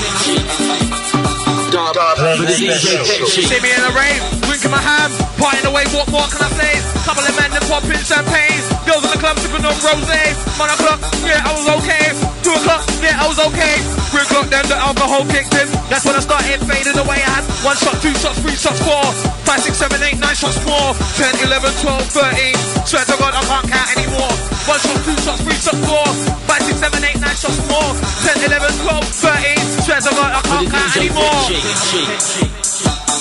Speaker 12: For the DJ Petchy.
Speaker 4: See me in the rain, drinking my ham, partying away, what more can I say? Couple of men that popping champagne, girls in the club sipping on rosé. One o'clock, yeah, I was okay. Two o'clock, yeah, I was okay. Three o'clock, then the alcohol kicked in. That's when I started fading away. I had one shot, two shots, three shots, four, five, six, seven, eight, nine shots more. 10, 11, 12, 13. Swear to God, I can't count anymore. One shot, two shots, three shots, four, five, six, seven, eight, nine shots more. 10, 11, 12, 13. Swear to God, I can't count anymore.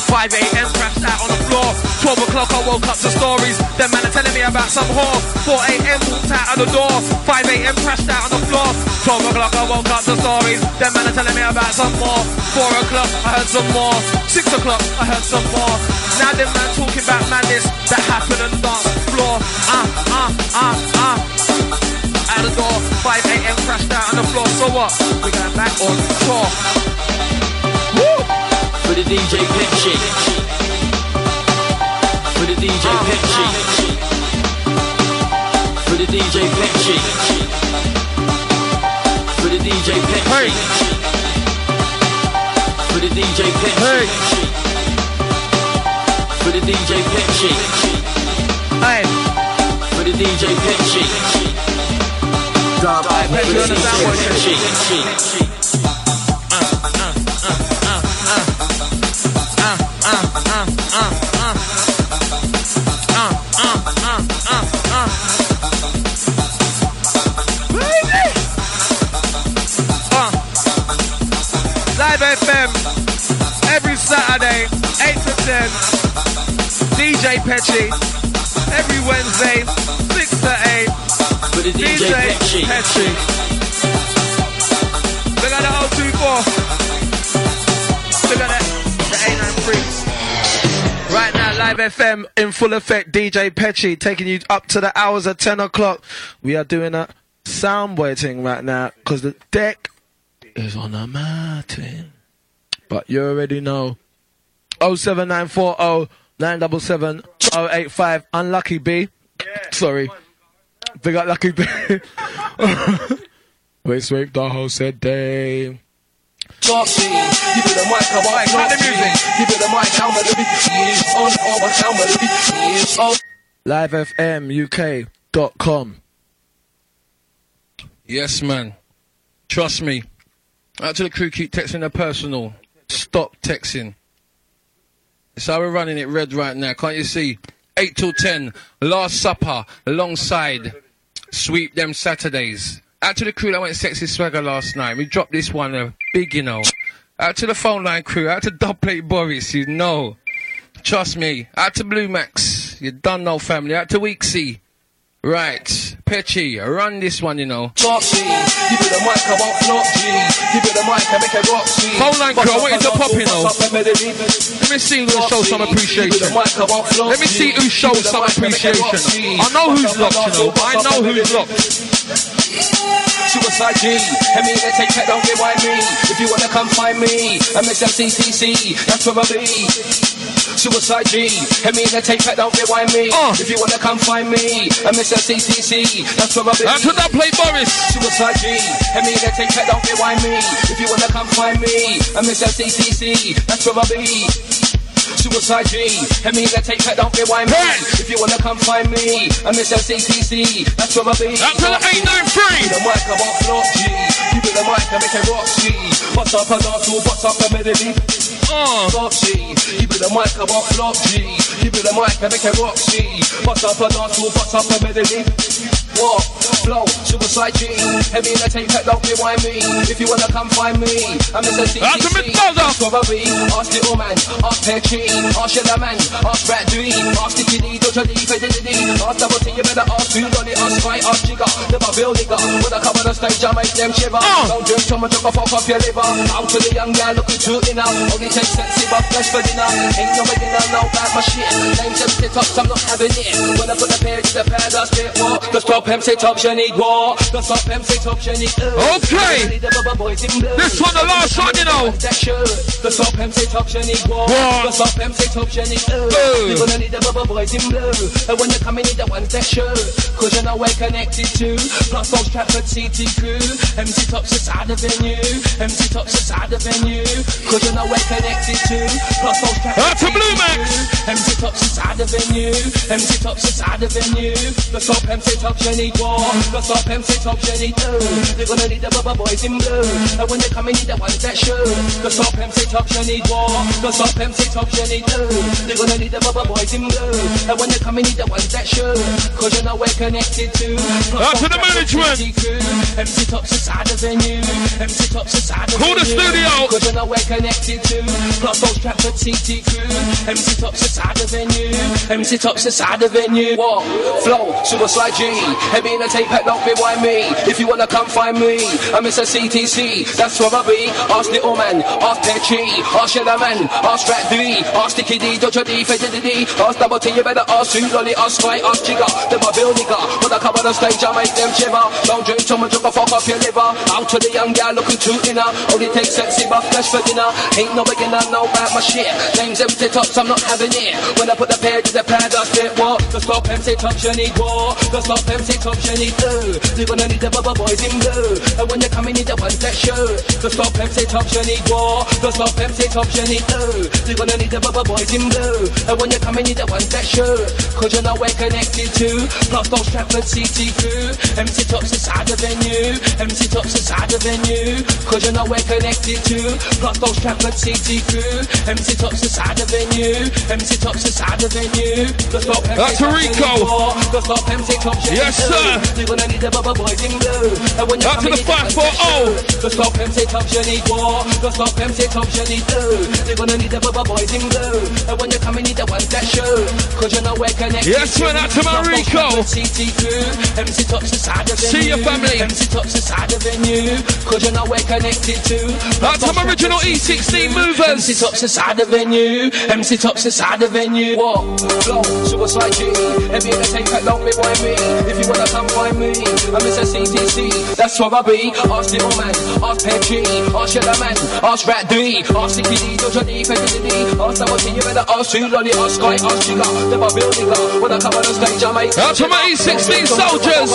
Speaker 12: Petchy.
Speaker 4: 5 a.m. crashed out on the floor. 12 o'clock I woke up to stories. Them man are telling me about some whore. 4 a.m. walked out of the door. 5 a.m. crashed out on the floor. 12 o'clock I woke up to stories. Them man are telling me about some more. 4 o'clock I heard some more. 6 o'clock I heard some more. Now them man talking about madness that happened on the floor. Ah, ah, ah, ah. Out the door. 5 a.m. crashed out on the floor. So what? We going back on the tour.
Speaker 12: For the DJ Petchy. For the DJ Petchy. For the DJ Petchy. For the DJ Petchy. For the DJ Petchy. For the DJ Petchy.
Speaker 4: Hey.
Speaker 12: For the DJ Petchy.
Speaker 4: Hey, Petchy, you understand what it is?
Speaker 12: Petchy.
Speaker 4: Uh. 8 to 10. DJ Petchy every Wednesday, 6 to 8.
Speaker 12: For the DJ Petchy.
Speaker 4: Petchy. Look at the 024. Look at that. The A93. Right now, Live FM in full effect. DJ Petchy taking you up to the hours of 10 o'clock. We are doing a soundboy thing right now because the deck is on a mountain. But you already know. 07940 977 085. Unlucky B. Sorry. Big up Lucky B. <laughs> we sweep the whole set day.
Speaker 13: Talk me, give me the mic, come on,
Speaker 4: cut the music.
Speaker 13: Give me the mic, how melody is on, over, how melody is on.
Speaker 2: livefmuk.com. Yes, man. Trust me. Out to the crew, keep texting their personal. Stop texting. How we're running it red right now. Can't you see? 8 till 10. Last Supper alongside Sweep Them Saturdays. Out to the crew that went sexy swagger last night. We dropped this one uh, big, you know. Out to the phone line crew. Out to Dubplate Boris, you know. Trust me. Out to Blue Max. You done know family. Out to Weeksy. Right. Petchy, run this one, you know.
Speaker 13: Talk me, give me the mic, I won't flop G. Give me the mic, I make it rock G.
Speaker 2: Phone line crew, I want you to pop, you know. Let me see who shows some appreciation. Let me see who shows some appreciation. I know who's locked, you know, I know who's locked.
Speaker 13: Suicide G, and me they take that, don't rewind me. If you wanna come find me, I'm MCC, that's where I be. Suicide G, and me they take that, don't rewind me. Uh. If you wanna come find me, I'm MCC, that's where I'll be.
Speaker 2: That's what that play, Boris.
Speaker 13: Suicide G, and me they take that, don't rewind me. If you wanna come find me, I'm MCC, that's where I'll be. Suicide G, and me they take that, don't rewind me. If you wanna come find me, I'm MCC, that's where I be.
Speaker 2: That's what I ain't doing free.
Speaker 13: Give me the mic, I won't flop G. Give me the mic, I make it rock G. Bust up a dance bust up a melody.
Speaker 2: Uh.
Speaker 13: Flop G. Give me the mic, I won't flop G. Give me the mic, I make it rock G. Bust up a dance floor, bust up a melody. What? Flow, suicide G. Heavy in the tape, don't rewind me. If you wanna come find me, I'm Mr.
Speaker 2: A
Speaker 13: I be. Ask little man, ask Petchy, ask Shella man, ask Rat Dream, ask Sticky D, Dodger D, Fede D, ask Double T, you better ask Who Got It, ask Spy, ask Jigger, never build nigga. When I come on the stage, I make them shiver. Don't drink too much, I fuck off your liver. Out to the young girl, looking too inner. Only take sexy, but flesh for dinner. Ain't no beginner, no bad my shit. Names them sit ups, I'm not having it. When I put the pair to the pad, I spit. The stop sit ups, tops need war. The stop MC tops you need.
Speaker 2: Okay.
Speaker 13: The bubba boys in blue.
Speaker 2: This one, the last one, you know.
Speaker 13: That shirt. The stop MC tops need war. The stop MC tops you need. You're gonna need the bubba boys in blue. And when you come in, need the ones that shirt. Cause you know we're connected to. Plus those Stratford CT crew. MC tops inside the venue. MC tops inside the venue. Cause you know we're connected to. Plus those Stratford
Speaker 2: Blue Max.
Speaker 13: MC tops inside the venue. MC tops inside the venue. The stop MC tops need war. The stop MC tops you need two. You're gonna need the bubba boys in blue. And when they come in, need the ones that show. The stop MC tops you need war. The stop MC tops you need two. You're gonna need the bubba boys in blue. And when they come in, need the ones that show. Cause you know we're connected to.
Speaker 2: Out to the management.
Speaker 13: MC tops inside the venue. MC tops inside the
Speaker 2: Call the studio.
Speaker 13: Cause you know we're connected to. Plus those Stratford TT crew. MC tops inside the venue. MC tops inside the venue. What? Flow, suicide G. Heavy in the tape, pack, don't be why me. If you wanna come find me, I'm Mr. CTC. That's where I be. Ask Little Man, ask Petri, ask Yellow Man, ask Rat D, ask Sticky D, Dodger D, Feddy D, ask Double T, you better ask Sue Lolly, ask Spy, ask Jigger. then my bill nigga. When I come on the stage, I make them shiver. Don't drink too much, a fuck up your liver. Out to the young gal looking too inner. Only take sexy buff flesh for dinner. Ain't no beginner, know about my shit. Names empty tops, I'm not having it. When I put the pair to the pad, I spit what? The stop MC tops, you need war. The stop MC tops, you need two. You're gonna need the bubba boys in blue. And when you come in, the ones that show. The stop MC tops, you war. The stop tops, you need two. You're gonna need the bubba boys in blue. And when you come in, the ones that show. Cause you know we're connected to. Plus those Stratford CT crew. MC tops inside the venue. MC tops inside the venue. Cause you know we're connected to. Plus those Stratford CT crew. MC tops inside the venue. MC tops inside the venue. The stop MC
Speaker 2: That's Rico.
Speaker 13: you need more. The stop MC tops you
Speaker 2: Yes, sir.
Speaker 13: You're
Speaker 2: to the
Speaker 13: need the ones
Speaker 2: 540.
Speaker 13: that show. The stop MC tops you need more. The stop MC tops you need two. You're gonna need bubba boys in blue. And when you come in, need the ones that show. Cause you know we're connected
Speaker 2: Yes, man, out to my Rico.
Speaker 13: MC tops the venue.
Speaker 2: See your family.
Speaker 13: MC tops the venue. Cause you know we're connected to.
Speaker 2: Out to my original E16 movers.
Speaker 13: MC tops the venue. MC tops the venue. What? Flow, suicide G. Heavy in the tape, pack, don't be why me. If you wanna come find me, I'm Mr. CTC. That's where I be. Ask Little Man, ask Petri, ask Yellow Man, ask Rat D, ask Sticky D, Dodger D, Feddy D, ask T, you better ask Sue Lolly, ask Sky, ask Jigger. Them a bill nigga. When I come on the stage, I make
Speaker 2: Out to my E16 soldiers.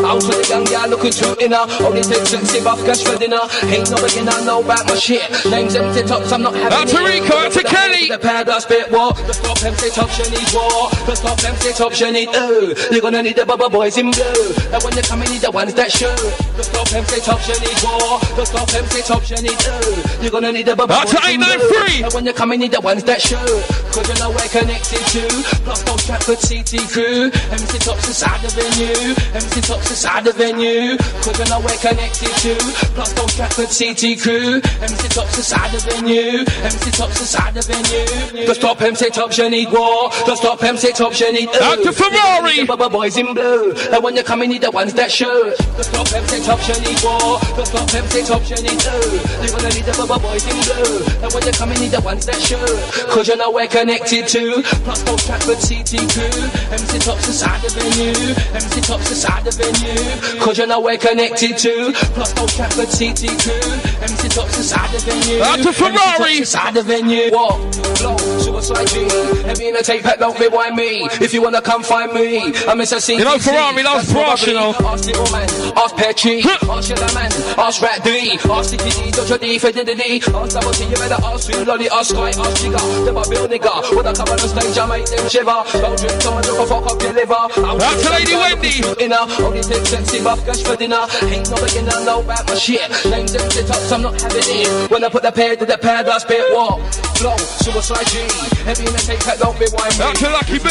Speaker 13: Out to the young gal looking too inner. Only take sexy buff cash for dinner. Ain't no beginner, know about my shit. Names empty tops, I'm not having
Speaker 2: Out to. Rico, out to Kelly.
Speaker 13: The pad I spit war. The stop empty tops, you need war. The stop empty tops, you need ooh. You're gonna need the bubba boys in blue. And when you come in, the ones that show. The stop empty tops, you need war. The stop empty tops, you need ooh. You're gonna need bubba
Speaker 2: Out to
Speaker 13: boys in
Speaker 2: 893.
Speaker 13: And when you come in, the ones that show. Cause you know we're connected to. Plus those Stratford CT crew. MC tops inside the venue. MC tops inside the venue. Cause you know we're connected to. Plus those Stratford CT crew. MC tops inside the venue. MC tops inside the venue. The stop MC tops you need war. The stop MC tops you need.
Speaker 2: Out to Ferrari.
Speaker 13: Bubba boys in blue. And when you come in, need the ones that show. The stop MC you need war. The stop MC you need. Ooh. You're gonna need the bubba boys in blue. And when you come in, need the ones that show. Cause you know we're connected to. Plus those Stratford CT crew. MC tops inside the venue. MC tops inside the venue. Cause you know we're connected to. Plus those Stratford CT crew. MC tops inside the venue.
Speaker 2: Out to Ferrari.
Speaker 13: MC tops inside the venue. What? Flow, suicide G. Heavy in the tape, pack, don't be why me. If you wanna come find me, I'm Mr. CTC.
Speaker 2: You know Ferrari
Speaker 13: That's
Speaker 2: Porsche, you know.
Speaker 13: Ask Little Man, ask Petri, ask Yellow Man, ask Rat D, ask Sticky D, Dodger D, Feddy D, ask Double T, you better ask Sue Lolly, ask Sky, ask Jigger. Them a bill nigga. When I come on the stage, I make them shiver. Don't drink too much, or fuck up your liver.
Speaker 2: Out Lady Wendy.
Speaker 13: Inner, only take sexy buff cash for dinner. Ain't no beginner, know about my shit. Names empty tops, I'm not having it. When I put the pair to the pad, I spit what? Flow, suicide G. Heavy in the tape, pack, don't be why me.
Speaker 2: Out to Lucky B.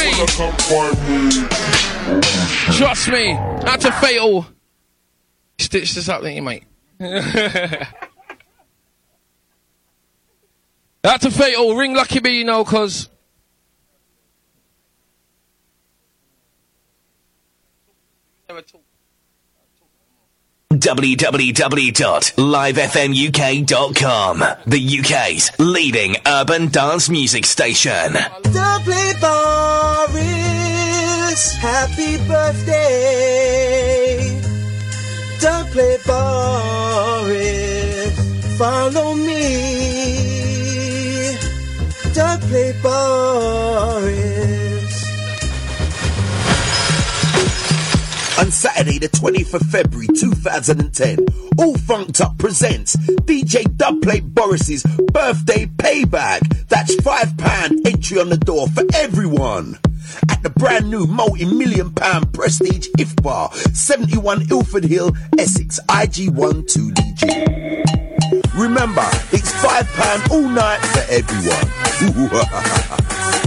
Speaker 2: Trust me. Out to Fatal. Stitch this up, didn't you, mate? <laughs> Out to Fatal. Ring Lucky B, you know, cause.
Speaker 14: www.livefmuk.com, the UK's leading urban dance music station.
Speaker 3: Don't play Boris. Happy birthday.
Speaker 15: play Boris. Follow me. Dubplate Boris.
Speaker 16: On Saturday, the 20th of February 2010, All Funked Up presents DJ Dubplate Boris's birthday payback. That's £5 entry on the door for everyone. At the brand new multi million pound prestige IF bar, 71 Ilford Hill, Essex, IG12DG. Remember, it's £5 all night for everyone. <laughs>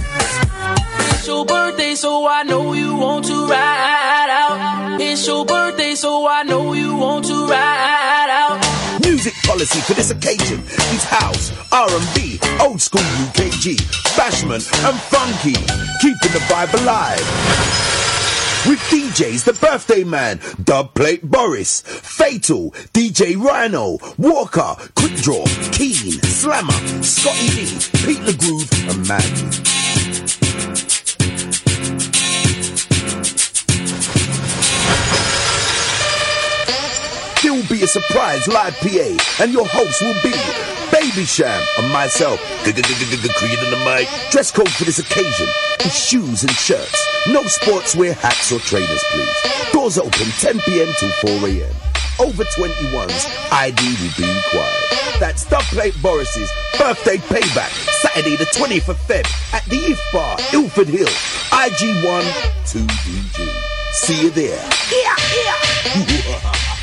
Speaker 17: It's your birthday, so I know you want to ride out. It's your birthday, so I know you want to ride out.
Speaker 16: Music policy for this occasion is house, R&B, old school UKG, bashment and funky, keeping the vibe alive. With DJs, the birthday man, Dubplate Boris, Fatal, DJ Rhino, Walker, Quick Draw, Keen, Slammer, Scotty D, Pete the Groove, and Maggie. A surprise live PA, and your host will be Baby Sham and myself, Creed on the mic. Dress code for this occasion is shoes and shirts. No sportswear, hats, or trainers, please. Doors open 10 p.m. till 4 a.m. Over 21's ID will be required. That's Dubplate Boris's birthday payback, Saturday the 20th of Feb at the IF Bar, Ilford Hill, IG1 2DG. See you there. <laughs>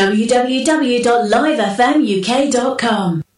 Speaker 18: www.livefmuk.com.